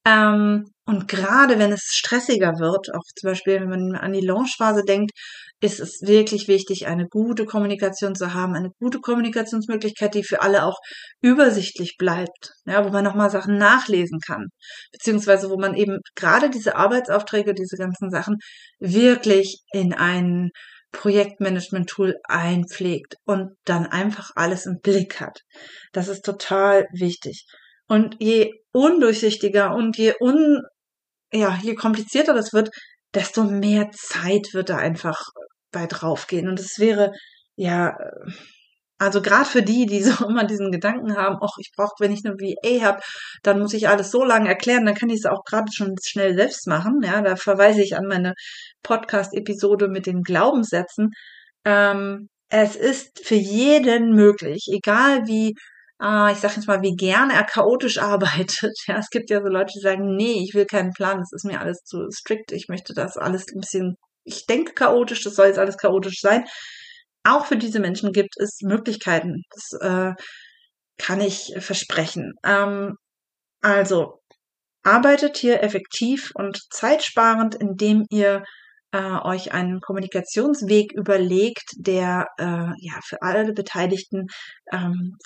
S1: Ähm, und gerade wenn es stressiger wird, auch zum Beispiel, wenn man an die Launchphase denkt, ist es wirklich wichtig, eine gute Kommunikation zu haben, eine gute Kommunikationsmöglichkeit, die für alle auch übersichtlich bleibt, ja, wo man nochmal Sachen nachlesen kann, beziehungsweise wo man eben gerade diese Arbeitsaufträge, diese ganzen Sachen wirklich in ein Projektmanagement-Tool einpflegt und dann einfach alles im Blick hat. Das ist total wichtig. Und je undurchsichtiger und je un, ja, je komplizierter das wird, desto mehr Zeit wird da einfach bei draufgehen. Und es wäre, ja, also gerade für die, die [LAUGHS] so immer diesen Gedanken haben, ach, ich brauche, wenn ich eine VA habe, dann muss ich alles so lange erklären, dann kann ich es auch gerade schon schnell selbst machen. Ja, da verweise ich an meine Podcast-Episode mit den Glaubenssätzen. Ähm, es ist für jeden möglich, egal wie äh, ich sage jetzt mal, wie gerne er chaotisch [LAUGHS] arbeitet. Ja, es gibt ja so Leute, die sagen, nee, ich will keinen Plan, das ist mir alles zu strikt, ich möchte das alles ein bisschen, ich denke chaotisch, das soll jetzt alles chaotisch sein. Auch für diese Menschen gibt es Möglichkeiten. Das äh, kann ich versprechen. Ähm, also, arbeitet hier effektiv und zeitsparend, indem ihr äh, euch einen Kommunikationsweg überlegt, der äh, ja für alle Beteiligten ähm,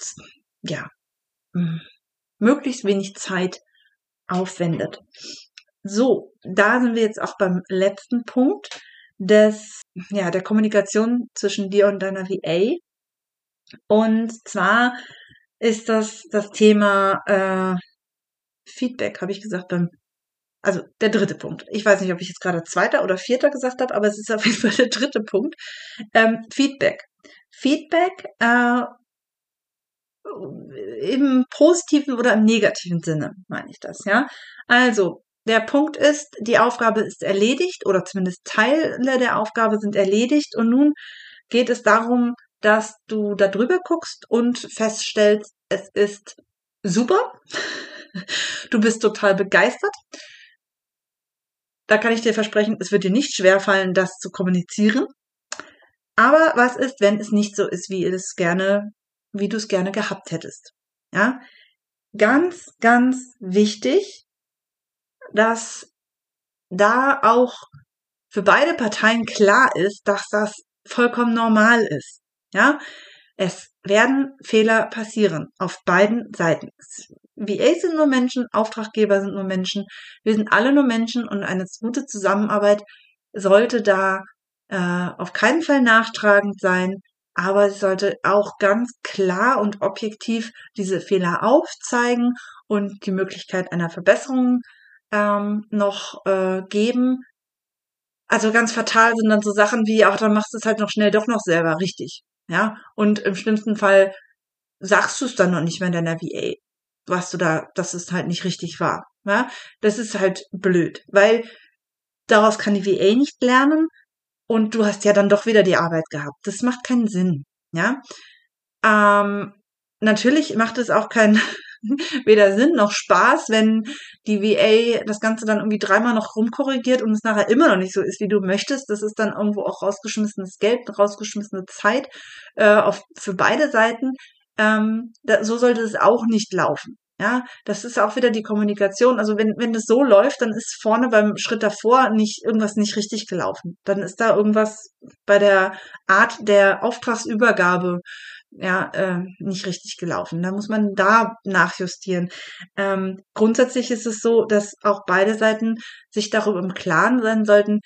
S1: ja, hm, möglichst wenig Zeit aufwendet. So, da sind wir jetzt auch beim letzten Punkt des, ja, der Kommunikation zwischen dir und deiner VA. Und zwar ist das das Thema äh, Feedback, habe ich gesagt, beim, also der dritte Punkt. Ich weiß nicht, ob ich jetzt gerade zweiter oder vierter gesagt habe, aber es ist auf jeden Fall der dritte Punkt. Ähm, Feedback. Feedback äh, im positiven oder im negativen Sinne, meine ich das, ja. Also, der Punkt ist, die Aufgabe ist erledigt oder zumindest Teile der Aufgabe sind erledigt und nun geht es darum, dass du da drüber guckst und feststellst, es ist super. [LAUGHS] Du bist total begeistert. Da kann ich dir versprechen, es wird dir nicht schwerfallen, das zu kommunizieren. Aber was ist, wenn es nicht so ist, wie es gerne wie du es gerne gehabt hättest. Ja, ganz, ganz wichtig, dass da auch für beide Parteien klar ist, dass das vollkommen normal ist. Ja, es werden Fehler passieren auf beiden Seiten. VAs sind nur Menschen, Auftraggeber sind nur Menschen. Wir sind alle nur Menschen und eine gute Zusammenarbeit sollte da äh, auf keinen Fall nachtragend sein aber sie sollte auch ganz klar und objektiv diese Fehler aufzeigen und die Möglichkeit einer Verbesserung ähm, noch äh, geben. Also ganz fatal sind dann so Sachen wie, ach, dann machst du es halt noch schnell doch noch selber richtig. Ja, und im schlimmsten Fall sagst du es dann noch nicht mehr in deiner VA, was du da, dass es halt nicht richtig war. Ja, das ist halt blöd, weil daraus kann die VA nicht lernen und du hast ja dann doch wieder die Arbeit gehabt. Das macht keinen Sinn, ja. Ähm, natürlich macht es auch keinen [LAUGHS] weder Sinn noch Spaß, wenn die VA das Ganze dann irgendwie dreimal noch rumkorrigiert und es nachher immer noch nicht so ist, wie du möchtest. Das ist dann irgendwo auch rausgeschmissenes Geld, rausgeschmissene Zeit äh, auf, für beide Seiten. Ähm, da, so sollte es auch nicht laufen. Ja, das ist auch wieder die Kommunikation. Also wenn, wenn das so läuft, dann ist vorne beim Schritt davor nicht irgendwas nicht richtig gelaufen. Dann ist da irgendwas bei der Art der Auftragsübergabe ja äh, nicht richtig gelaufen. Da muss man da nachjustieren. Ähm, grundsätzlich ist es so, dass auch beide Seiten sich darüber im Klaren sein sollten,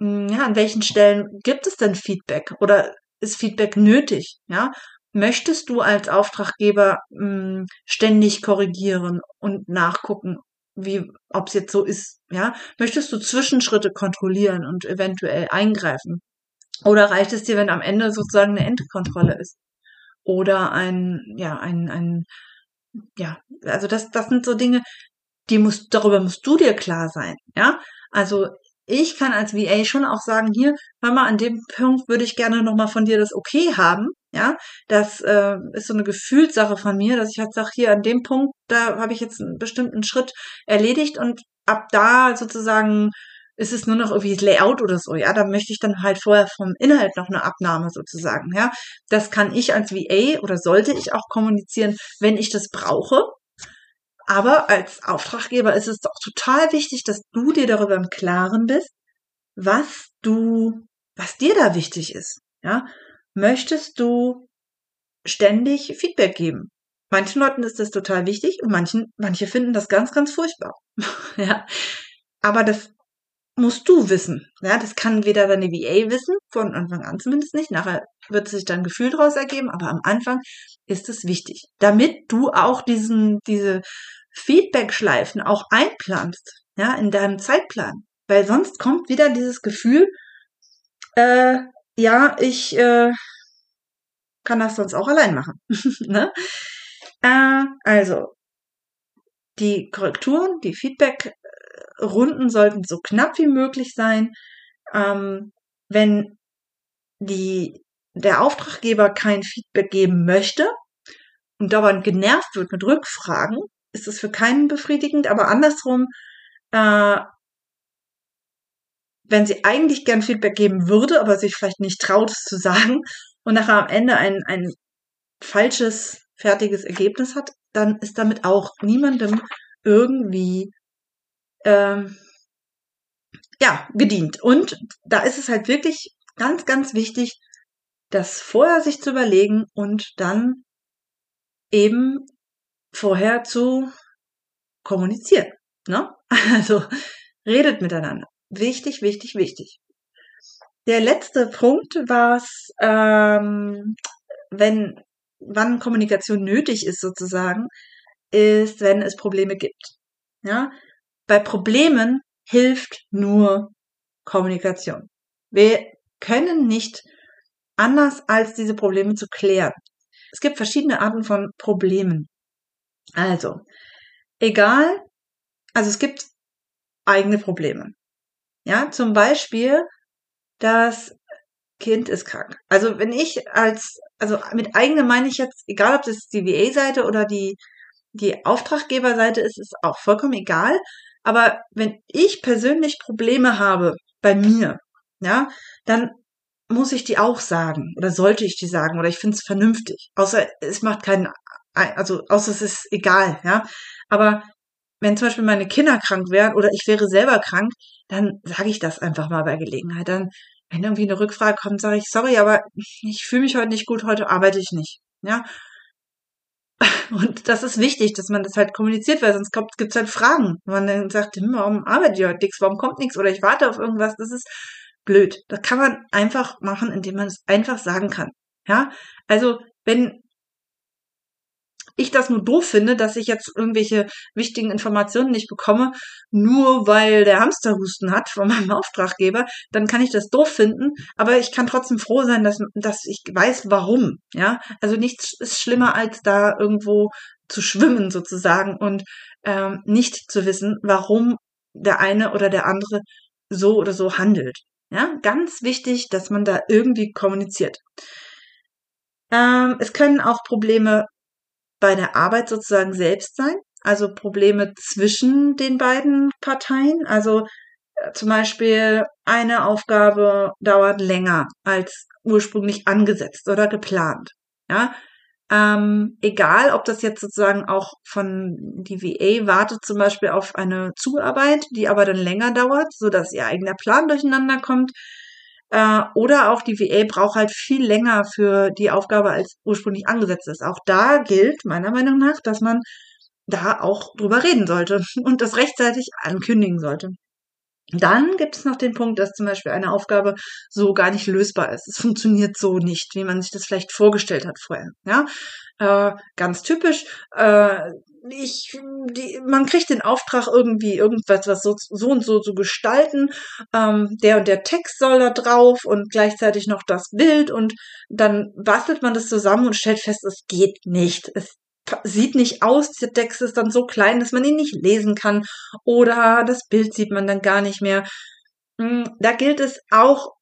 S1: hm, ja, an welchen Stellen gibt es denn Feedback oder ist Feedback nötig? Ja, möchtest du als Auftraggeber mh, hm, ständig korrigieren und nachgucken, wie, ob es jetzt so ist? Ja, möchtest du Zwischenschritte kontrollieren und eventuell eingreifen? Oder reicht es dir, wenn am Ende sozusagen eine Endkontrolle ist? Oder ein, ja, ein, ein, ja, also das, das sind so Dinge, die musst, darüber musst du dir klar sein, ja? Also ich kann als VA schon auch sagen, hier, hör mal, an dem Punkt würde ich gerne nochmal von dir das Okay haben. Ja, das äh, ist so eine Gefühlssache von mir, dass ich halt sage, hier an dem Punkt, da habe ich jetzt einen bestimmten Schritt erledigt und ab da sozusagen ist es nur noch irgendwie Layout oder so, ja, da möchte ich dann halt vorher vom Inhalt noch eine Abnahme sozusagen, ja. Das kann ich als VA oder sollte ich auch kommunizieren, wenn ich das brauche, aber als Auftraggeber ist es doch total wichtig, dass du dir darüber im Klaren bist, was du, was dir da wichtig ist. Ja, möchtest du ständig Feedback geben? Manchen Leuten ist das total wichtig und manchen, manche finden das ganz, ganz furchtbar. [LAUGHS] ja, aber das musst du wissen. Ja, das kann weder deine VA wissen, von Anfang an zumindest nicht. Nachher wird sich dann Gefühl daraus ergeben, aber am Anfang ist es wichtig, damit du auch diesen, diese Feedback-Schleifen auch einplanst, ja, in deinem Zeitplan. Weil sonst kommt wieder dieses Gefühl, äh, ja, ich äh, kann das sonst auch allein machen. [LAUGHS] ne? äh, also, die Korrekturen, die Feedback-Runden sollten so knapp wie möglich sein. Ähm, wenn die, der Auftraggeber kein Feedback geben möchte und dauernd genervt wird mit Rückfragen, ist es für keinen befriedigend, aber andersrum, äh, wenn sie eigentlich gern Feedback geben würde, aber sich vielleicht nicht traut, es zu sagen [LAUGHS] und nachher am Ende ein, ein falsches, fertiges Ergebnis hat, dann ist damit auch niemandem irgendwie ähm, ja gedient. Und da ist es halt wirklich ganz, ganz wichtig, das vorher sich zu überlegen und dann eben vorher zu kommunizieren. Ne? [LAUGHS] Also redet miteinander. Wichtig, wichtig, wichtig. Der letzte Punkt war ähm, wenn, wann Kommunikation nötig ist sozusagen, ist, wenn es Probleme gibt. Ja? Bei Problemen hilft nur Kommunikation. Wir können nicht anders als diese Probleme zu klären. Es gibt verschiedene Arten von Problemen. Also, egal, also es gibt eigene Probleme. Ja, zum Beispiel, das Kind ist krank. Also wenn ich als, also mit eigene meine ich jetzt, egal ob das die VA-Seite oder die, die Auftraggeberseite ist, ist auch vollkommen egal. Aber wenn ich persönlich Probleme habe bei mir, ja, dann muss ich die auch sagen oder sollte ich die sagen oder ich finde es vernünftig. Außer es macht keinen also außer es ist egal, ja. Aber wenn zum Beispiel meine Kinder krank wären oder ich wäre selber krank, dann sage ich das einfach mal bei Gelegenheit. Dann, wenn irgendwie eine Rückfrage kommt, sage ich, sorry, aber ich fühle mich heute nicht gut, heute arbeite ich nicht. Ja. [LAUGHS] Und das ist wichtig, dass man das halt kommuniziert, weil sonst gibt es halt Fragen. Wenn man dann sagt, hm, warum arbeitet ihr heute nichts, warum kommt nichts oder ich warte auf irgendwas, das ist blöd. Das kann man einfach machen, indem man es einfach sagen kann. Ja, also wenn ich das nur doof finde, dass ich jetzt irgendwelche wichtigen Informationen nicht bekomme, nur weil der Hamsterhusten hat von [LAUGHS] meinem Auftraggeber, dann kann ich das doof finden, aber ich kann trotzdem froh sein, dass, dass ich weiß, warum. Ja, also nichts ist schlimmer, als da irgendwo zu schwimmen sozusagen und ähm, nicht zu wissen, warum der eine oder der andere so oder so handelt. Ja, ganz wichtig, dass man da irgendwie kommuniziert. Ähm, es können auch Probleme bei der Arbeit sozusagen selbst sein, also Probleme zwischen den beiden Parteien. Also äh, zum Beispiel eine Aufgabe dauert länger als ursprünglich angesetzt oder geplant. Ja, ähm, egal, ob das jetzt sozusagen auch von die VA wartet zum Beispiel auf eine Zuarbeit, die aber dann länger dauert, so dass ihr eigener Plan durcheinander kommt. Äh, oder auch die VA braucht halt viel länger für die Aufgabe, als ursprünglich angesetzt ist. Auch da gilt meiner Meinung nach, dass man da auch drüber reden sollte [LAUGHS] und das rechtzeitig ankündigen sollte. Dann gibt es noch den Punkt, dass zum Beispiel eine Aufgabe so gar nicht lösbar ist. Es funktioniert so nicht, wie man sich das vielleicht vorgestellt hat vorher. Ja, äh, ganz typisch. Äh, ich, die, man kriegt den Auftrag irgendwie irgendwas, was so, so und so zu gestalten. Ähm, der und der Text soll da drauf und gleichzeitig noch das Bild und dann bastelt man das zusammen und stellt fest, es geht nicht. Es sieht nicht aus, der Text ist dann so klein, dass man ihn nicht lesen kann oder das Bild sieht man dann gar nicht mehr. Hm, da gilt es auch,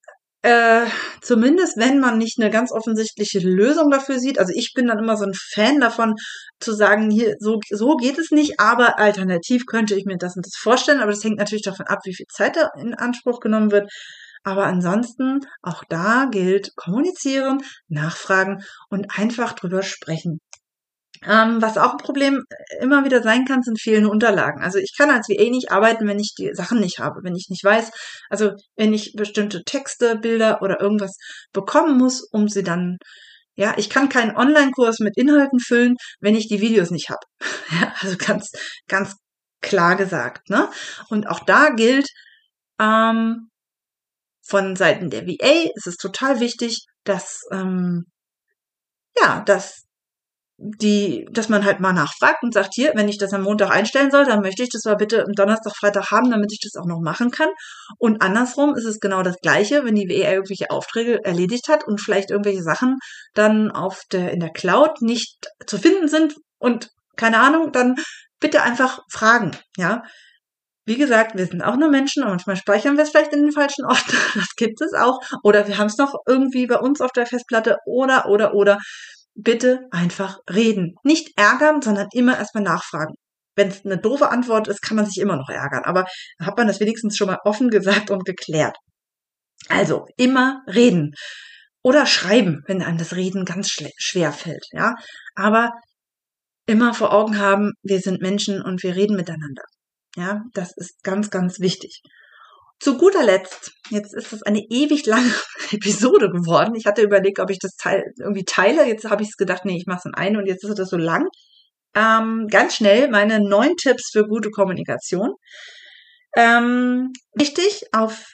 S1: äh, zumindest wenn man nicht eine ganz offensichtliche Lösung dafür sieht. Also ich bin dann immer so ein Fan davon, zu sagen, hier, so, so geht es nicht, aber alternativ könnte ich mir das und das vorstellen. Aber das hängt natürlich davon ab, wie viel Zeit da in Anspruch genommen wird. Aber ansonsten, auch da gilt kommunizieren, nachfragen und einfach drüber sprechen. Ähm, was auch ein Problem immer wieder sein kann, sind fehlende Unterlagen. Also ich kann als VA nicht arbeiten, wenn ich die Sachen nicht habe, wenn ich nicht weiß, also wenn ich bestimmte Texte, Bilder oder irgendwas bekommen muss, um sie dann, ja, ich kann keinen Online-Kurs mit Inhalten füllen, wenn ich die Videos nicht habe. [LAUGHS] Ja, also ganz, ganz klar gesagt. Ne? Und auch da gilt, ähm, von Seiten der VA ist es total wichtig, dass ähm, ja, dass die, dass man halt mal nachfragt und sagt, hier, wenn ich das am Montag einstellen soll, dann möchte ich das aber bitte am Donnerstag, Freitag haben, damit ich das auch noch machen kann. Und andersrum ist es genau das Gleiche, wenn die WER irgendwelche Aufträge erledigt hat und vielleicht irgendwelche Sachen dann auf der, in der Cloud nicht zu finden sind und keine Ahnung, dann bitte einfach fragen, ja. Wie gesagt, wir sind auch nur Menschen und manchmal speichern wir es vielleicht in den falschen Orten. [LAUGHS] Das gibt es auch. Oder wir haben es noch irgendwie bei uns auf der Festplatte. Oder, oder, oder bitte einfach reden. Nicht ärgern, sondern immer erstmal nachfragen. Wenn es eine doofe Antwort ist, kann man sich immer noch ärgern. Aber hat man das wenigstens schon mal offen [LAUGHS] gesagt und geklärt. Also immer reden. Oder schreiben, wenn einem das Reden ganz schwer fällt, ja. Aber immer vor Augen haben, wir sind Menschen und wir reden miteinander. Ja, das ist ganz, ganz wichtig. Zu guter Letzt, jetzt ist das eine ewig lange [LAUGHS] Episode geworden. Ich hatte überlegt, ob ich das Teil irgendwie teile. Jetzt habe ich es gedacht, nee, ich mache es in eine und jetzt ist das so lang. Ähm, ganz schnell meine neun Tipps für gute Kommunikation. Ähm, wichtig, auf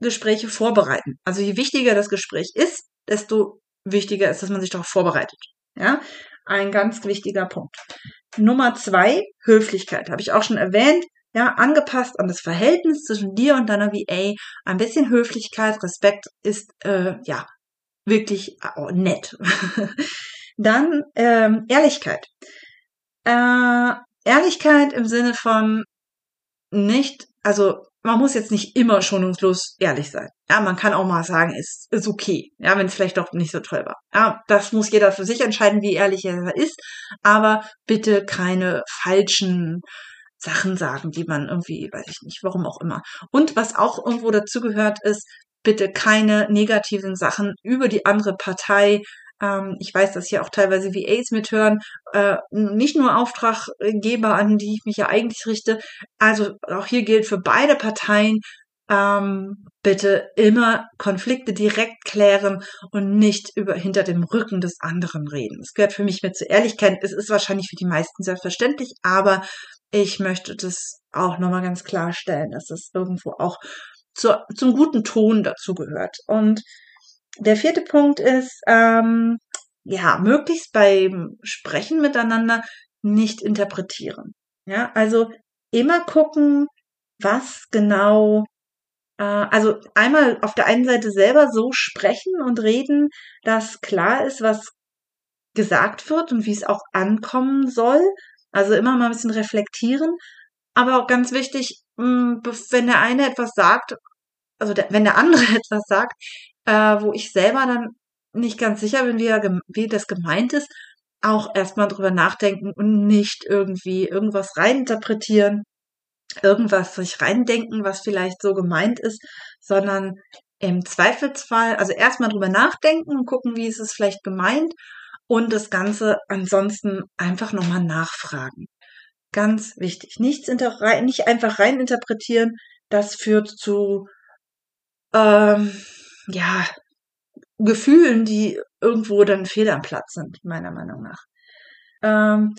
S1: Gespräche vorbereiten. Also je wichtiger das Gespräch ist, desto wichtiger ist, dass man sich darauf vorbereitet. Ja, ein ganz wichtiger Punkt. Nummer zwei, Höflichkeit. Habe ich auch schon erwähnt ja, angepasst an das Verhältnis zwischen dir und deiner VA. Ein bisschen Höflichkeit, Respekt ist, äh, ja, wirklich oh, nett. [LAUGHS] Dann ähm, Ehrlichkeit. Äh, Ehrlichkeit im Sinne von nicht, also man muss jetzt nicht immer schonungslos ehrlich sein. Ja, man kann auch mal sagen, ist, ist okay. Ja, wenn es vielleicht doch nicht so toll war. Ja, das muss jeder für sich entscheiden, wie ehrlich er ist. Aber bitte keine falschen Sachen sagen, die man irgendwie, weiß ich nicht, warum auch immer. Und was auch irgendwo dazu gehört, ist, bitte keine negativen Sachen über die andere Partei. Ähm, ich weiß, dass hier auch teilweise VAs mithören, äh, nicht nur Auftraggeber, an die ich mich ja eigentlich richte. Also auch hier gilt für beide Parteien, ähm, bitte immer Konflikte direkt klären und nicht über hinter dem Rücken des anderen reden. Es gehört für mich mit zur Ehrlichkeit. Es ist wahrscheinlich für die meisten selbstverständlich, aber ich möchte das auch nochmal ganz klarstellen, dass das irgendwo auch zu, zum guten Ton dazu gehört. Und der vierte Punkt ist, ähm, ja, möglichst beim Sprechen miteinander nicht interpretieren. Ja, also immer gucken, was genau, äh, also einmal auf der einen Seite selber so sprechen und reden, dass klar ist, was gesagt wird und wie es auch ankommen soll. Also immer mal ein bisschen reflektieren. Aber auch ganz wichtig, mm, wenn der eine etwas sagt, also der, wenn der andere [LAUGHS] etwas sagt, äh, wo ich selber dann nicht ganz sicher bin, wie, er, wie das gemeint ist, auch erstmal drüber nachdenken und nicht irgendwie irgendwas reininterpretieren, irgendwas sich reindenken, was vielleicht so gemeint ist, sondern im Zweifelsfall, also erstmal drüber nachdenken und gucken, wie ist es vielleicht gemeint und das Ganze ansonsten einfach nochmal nachfragen. Ganz wichtig. Nichts nicht einfach rein interpretieren. Das führt zu ähm, ja Gefühlen, die irgendwo dann fehl am Platz sind, meiner Meinung nach. Ähm,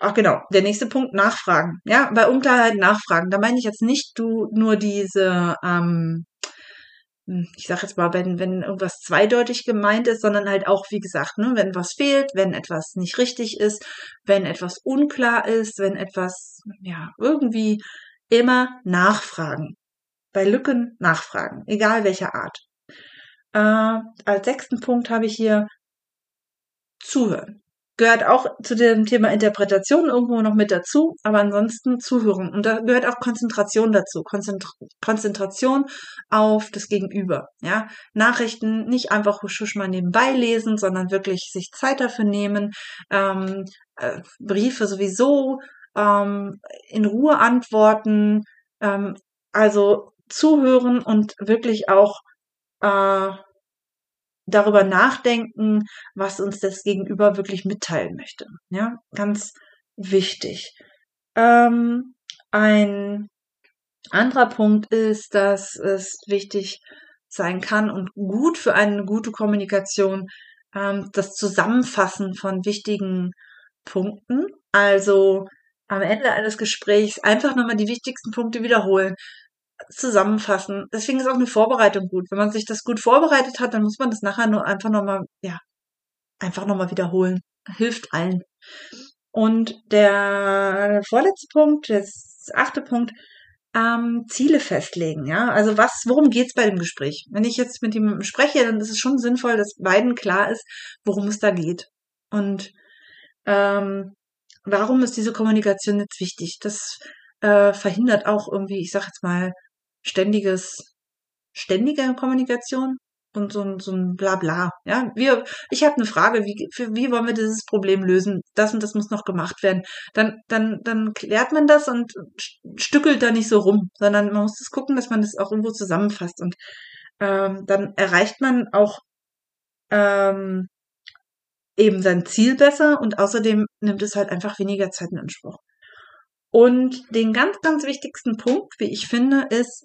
S1: ach genau, der nächste Punkt, Nachfragen. Ja, bei Unklarheit nachfragen. Da meine ich jetzt nicht du nur diese, ähm, hm, ich sag jetzt mal, wenn, wenn irgendwas zweideutig gemeint ist, sondern halt auch, wie gesagt, ne, wenn was fehlt, wenn etwas nicht richtig ist, wenn etwas unklar ist, wenn etwas, ja, irgendwie immer nachfragen. Bei Lücken nachfragen, egal welcher Art. Äh, als sechsten Punkt habe ich hier zuhören gehört auch zu dem Thema Interpretation irgendwo noch mit dazu, aber ansonsten zuhören. Und da gehört auch Konzentration dazu. Konzentra Konzentration auf das Gegenüber. Ja, Nachrichten nicht einfach schusch mal nebenbei lesen, sondern wirklich sich Zeit dafür nehmen. Ähm, äh, Briefe sowieso ähm, in Ruhe antworten. Ähm, also zuhören und wirklich auch äh, darüber nachdenken, was uns das Gegenüber wirklich mitteilen möchte. Ja, ganz wichtig. Ähm, ein anderer Punkt ist, dass es wichtig sein kann und gut für eine gute Kommunikation ähm, das Zusammenfassen von wichtigen Punkten. Also am Ende eines Gesprächs einfach nochmal die wichtigsten Punkte wiederholen zusammenfassen. Deswegen ist auch eine Vorbereitung gut. Wenn man sich das gut vorbereitet hat, dann muss man das nachher nur einfach nochmal, ja, einfach nochmal wiederholen. Hilft allen. Und der vorletzte Punkt, der achte Punkt, ähm, Ziele festlegen, ja. Also was, worum geht's bei dem Gespräch? Wenn ich jetzt mit ihm spreche, dann ist es schon sinnvoll, dass beiden klar ist, worum es da geht. Und ähm, warum ist diese Kommunikation jetzt wichtig? Das äh, verhindert auch irgendwie, ich sag jetzt mal, ständiges, ständige Kommunikation und so ein, so ein Blabla. Ja, wir, ich habe eine Frage, wie, für, wie wollen wir dieses Problem lösen? Das und das muss noch gemacht werden. Dann, dann, dann klärt man das und stückelt da nicht so rum, sondern man muss das gucken, dass man das auch irgendwo zusammenfasst und ähm, dann erreicht man auch ähm, eben sein Ziel besser und außerdem nimmt es halt einfach weniger Zeit in Anspruch. Und den ganz, ganz wichtigsten Punkt, wie ich finde, ist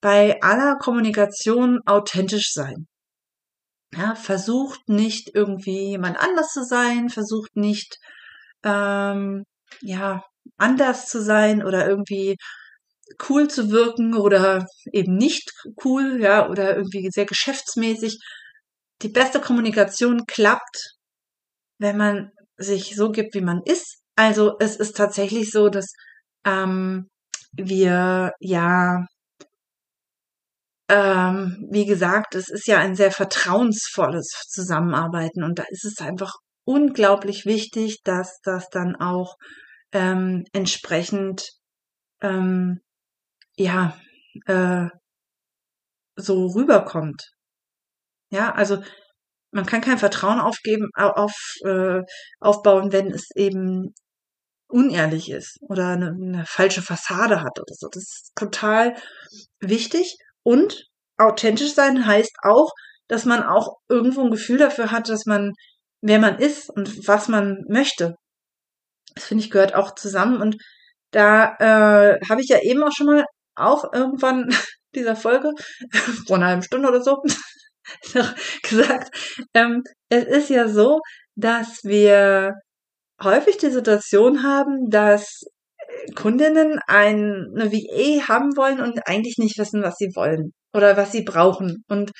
S1: bei aller Kommunikation authentisch sein. Ja, versucht nicht irgendwie jemand anders zu sein, versucht nicht ähm, ja anders zu sein oder irgendwie cool zu wirken oder eben nicht cool, ja, oder irgendwie sehr geschäftsmäßig. Die beste Kommunikation klappt, wenn man sich so gibt, wie man ist. Also es ist tatsächlich so, dass ähm, wir ja, ähm, wie gesagt, es ist ja ein sehr vertrauensvolles Zusammenarbeiten und da ist es einfach unglaublich wichtig, dass das dann auch ähm, entsprechend ähm, ja äh, so rüberkommt. Ja, also man kann kein Vertrauen aufgeben, auf, äh, aufbauen, wenn es eben unehrlich ist oder eine, eine falsche Fassade hat oder so. Das ist total wichtig. Und authentisch sein heißt auch, dass man auch irgendwo ein Gefühl dafür hat, dass man, wer man ist und was man möchte. Das finde ich gehört auch zusammen. Und da äh, habe ich ja eben auch schon mal auch irgendwann [LAUGHS] dieser Folge [LAUGHS] vor einer halben Stunde oder so [LAUGHS] gesagt, ähm, es ist ja so, dass wir häufig die Situation haben, dass Kundinnen ein, eine VA haben wollen und eigentlich nicht wissen, was sie wollen oder was sie brauchen und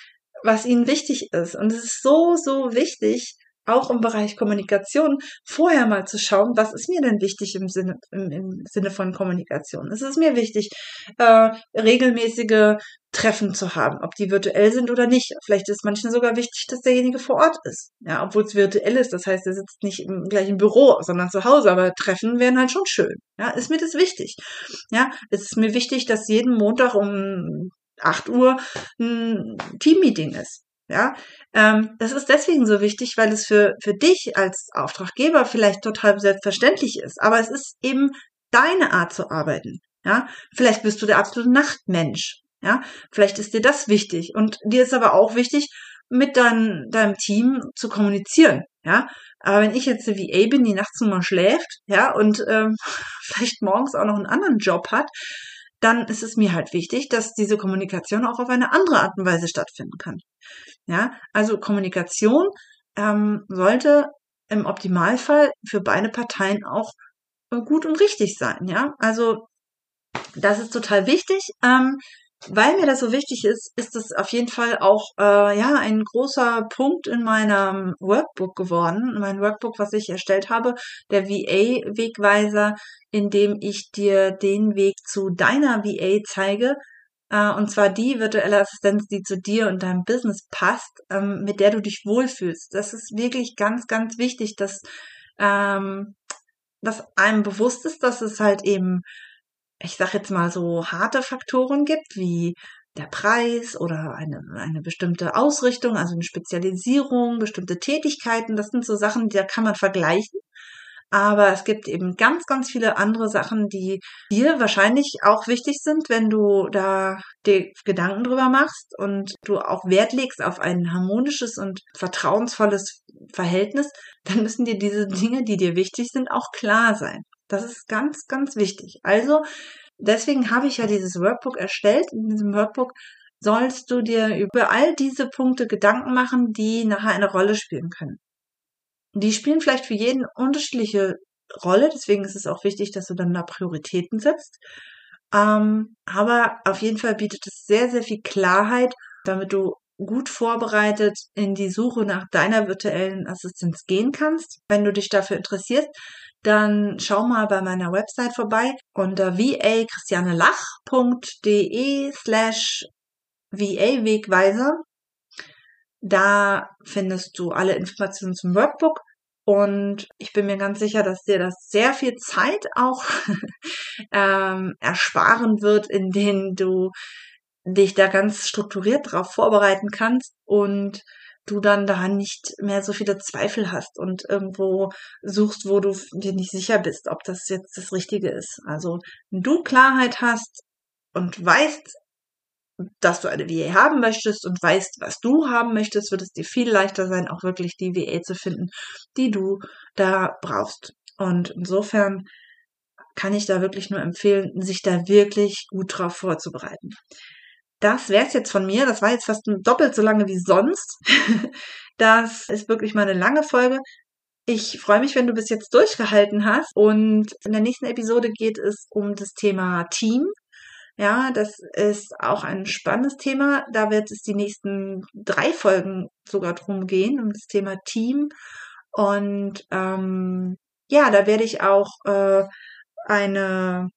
S1: was ihnen wichtig ist. Und es ist so, so wichtig, auch im Bereich Kommunikation vorher mal zu schauen, was ist mir denn wichtig im Sinne, im, im Sinne von Kommunikation. Es ist mir wichtig, äh, regelmäßige Treffen zu haben, ob die virtuell sind oder nicht. Vielleicht ist manchen sogar wichtig, dass derjenige vor Ort ist. Ja, obwohl es virtuell ist. Das heißt, er sitzt nicht im gleichen Büro, sondern zu Hause. Aber Treffen wären halt schon schön. Ja, ist mir das wichtig. Ja, es ist mir wichtig, dass jeden Montag um 8 Uhr ein Teammeeting ist. Ja, ähm, das ist deswegen so wichtig, weil es für, für dich als Auftraggeber vielleicht total selbstverständlich ist. Aber es ist eben deine Art zu arbeiten. Ja, vielleicht bist du der absolute Nachtmensch. Ja, vielleicht ist dir das wichtig. Und dir ist aber auch wichtig, mit dein, deinem Team zu kommunizieren. Ja, aber wenn ich jetzt eine VA bin, die nachts mal schläft, ja, und ähm, [LAUGHS] vielleicht morgens auch noch einen anderen Job hat, dann ist es mir halt wichtig, dass diese Kommunikation auch auf eine andere Art und Weise stattfinden kann. Ja, also Kommunikation ähm, sollte im Optimalfall für beide Parteien auch gut und richtig sein, ja. Also das ist total wichtig. Ähm, weil mir das so wichtig ist, ist es auf jeden Fall auch äh, ja ein großer Punkt in meinem Workbook geworden. Mein Workbook, was ich erstellt habe, der VA-Wegweiser, in dem ich dir den Weg zu deiner VA zeige. Äh, und zwar die virtuelle Assistenz, die zu dir und deinem Business passt, ähm, mit der du dich wohlfühlst. Das ist wirklich ganz, ganz wichtig, dass ähm, dass einem bewusst ist, dass es halt eben ich sag jetzt mal so harte Faktoren gibt, wie der Preis oder eine, eine bestimmte Ausrichtung, also eine Spezialisierung, bestimmte Tätigkeiten, das sind so Sachen, die da kann man vergleichen. Aber es gibt eben ganz, ganz viele andere Sachen, die dir wahrscheinlich auch wichtig sind, wenn du da dir Gedanken drüber machst und du auch Wert legst auf ein harmonisches und vertrauensvolles Verhältnis, dann müssen dir diese Dinge, die dir wichtig sind, auch klar sein. Das ist ganz, ganz wichtig. Also, deswegen habe ich ja dieses Workbook erstellt. In diesem Workbook sollst du dir über all diese Punkte Gedanken machen, die nachher eine Rolle spielen können. Die spielen vielleicht für jeden unterschiedliche Rolle, deswegen ist es auch wichtig, dass du dann da Prioritäten setzt. Ähm, aber auf jeden Fall bietet es sehr, sehr viel Klarheit, damit du gut vorbereitet in die Suche nach deiner virtuellen Assistenz gehen kannst. Wenn du dich dafür interessierst, dann schau mal bei meiner Website vorbei unter va-christianelach.de slash va-wegweiser. Da findest du alle Informationen zum Workbook und ich bin mir ganz sicher, dass dir das sehr viel Zeit auch [LAUGHS] ähm, ersparen wird, in denen du dich da ganz strukturiert drauf vorbereiten kannst und du dann da nicht mehr so viele Zweifel hast und irgendwo suchst, wo du dir nicht sicher bist, ob das jetzt das Richtige ist. Also, wenn du Klarheit hast und weißt, dass du eine VA haben möchtest und weißt, was du haben möchtest, wird es dir viel leichter sein, auch wirklich die VA zu finden, die du da brauchst. Und insofern kann ich da wirklich nur empfehlen, sich da wirklich gut drauf vorzubereiten. Das wäre es jetzt von mir. Das war jetzt fast doppelt so lange wie sonst. [LAUGHS] das ist wirklich mal eine lange Folge. Ich freue mich, wenn du bis jetzt durchgehalten hast. Und in der nächsten Episode geht es um das Thema Team. Ja, das ist auch ein spannendes Thema. Da wird es die nächsten drei Folgen sogar drum gehen, um das Thema Team. Und ähm, ja, da werde ich auch äh, eine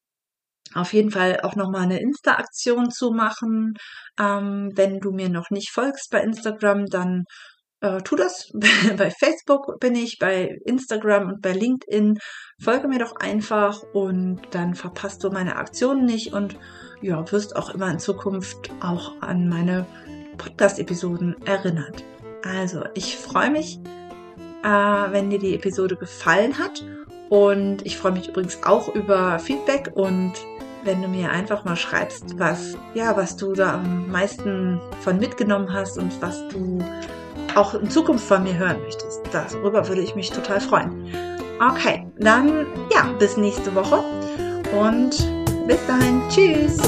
S1: auf jeden Fall auch nochmal eine Insta-Aktion zu machen. Ähm, wenn du mir noch nicht folgst bei Instagram, dann äh, tu das. [LAUGHS] bei Facebook bin ich, bei Instagram und bei LinkedIn. Folge mir doch einfach und dann verpasst du meine Aktionen nicht und ja, wirst auch immer in Zukunft auch an meine Podcast-Episoden erinnert. Also, ich freue mich, äh, wenn dir die Episode gefallen hat. Und ich freue mich übrigens auch über Feedback und wenn du mir einfach mal schreibst, was, ja, was du da am meisten von mitgenommen hast und was du auch in Zukunft von mir hören möchtest. Darüber würde ich mich total freuen. Okay, dann ja, bis nächste Woche und bis dahin. Tschüss.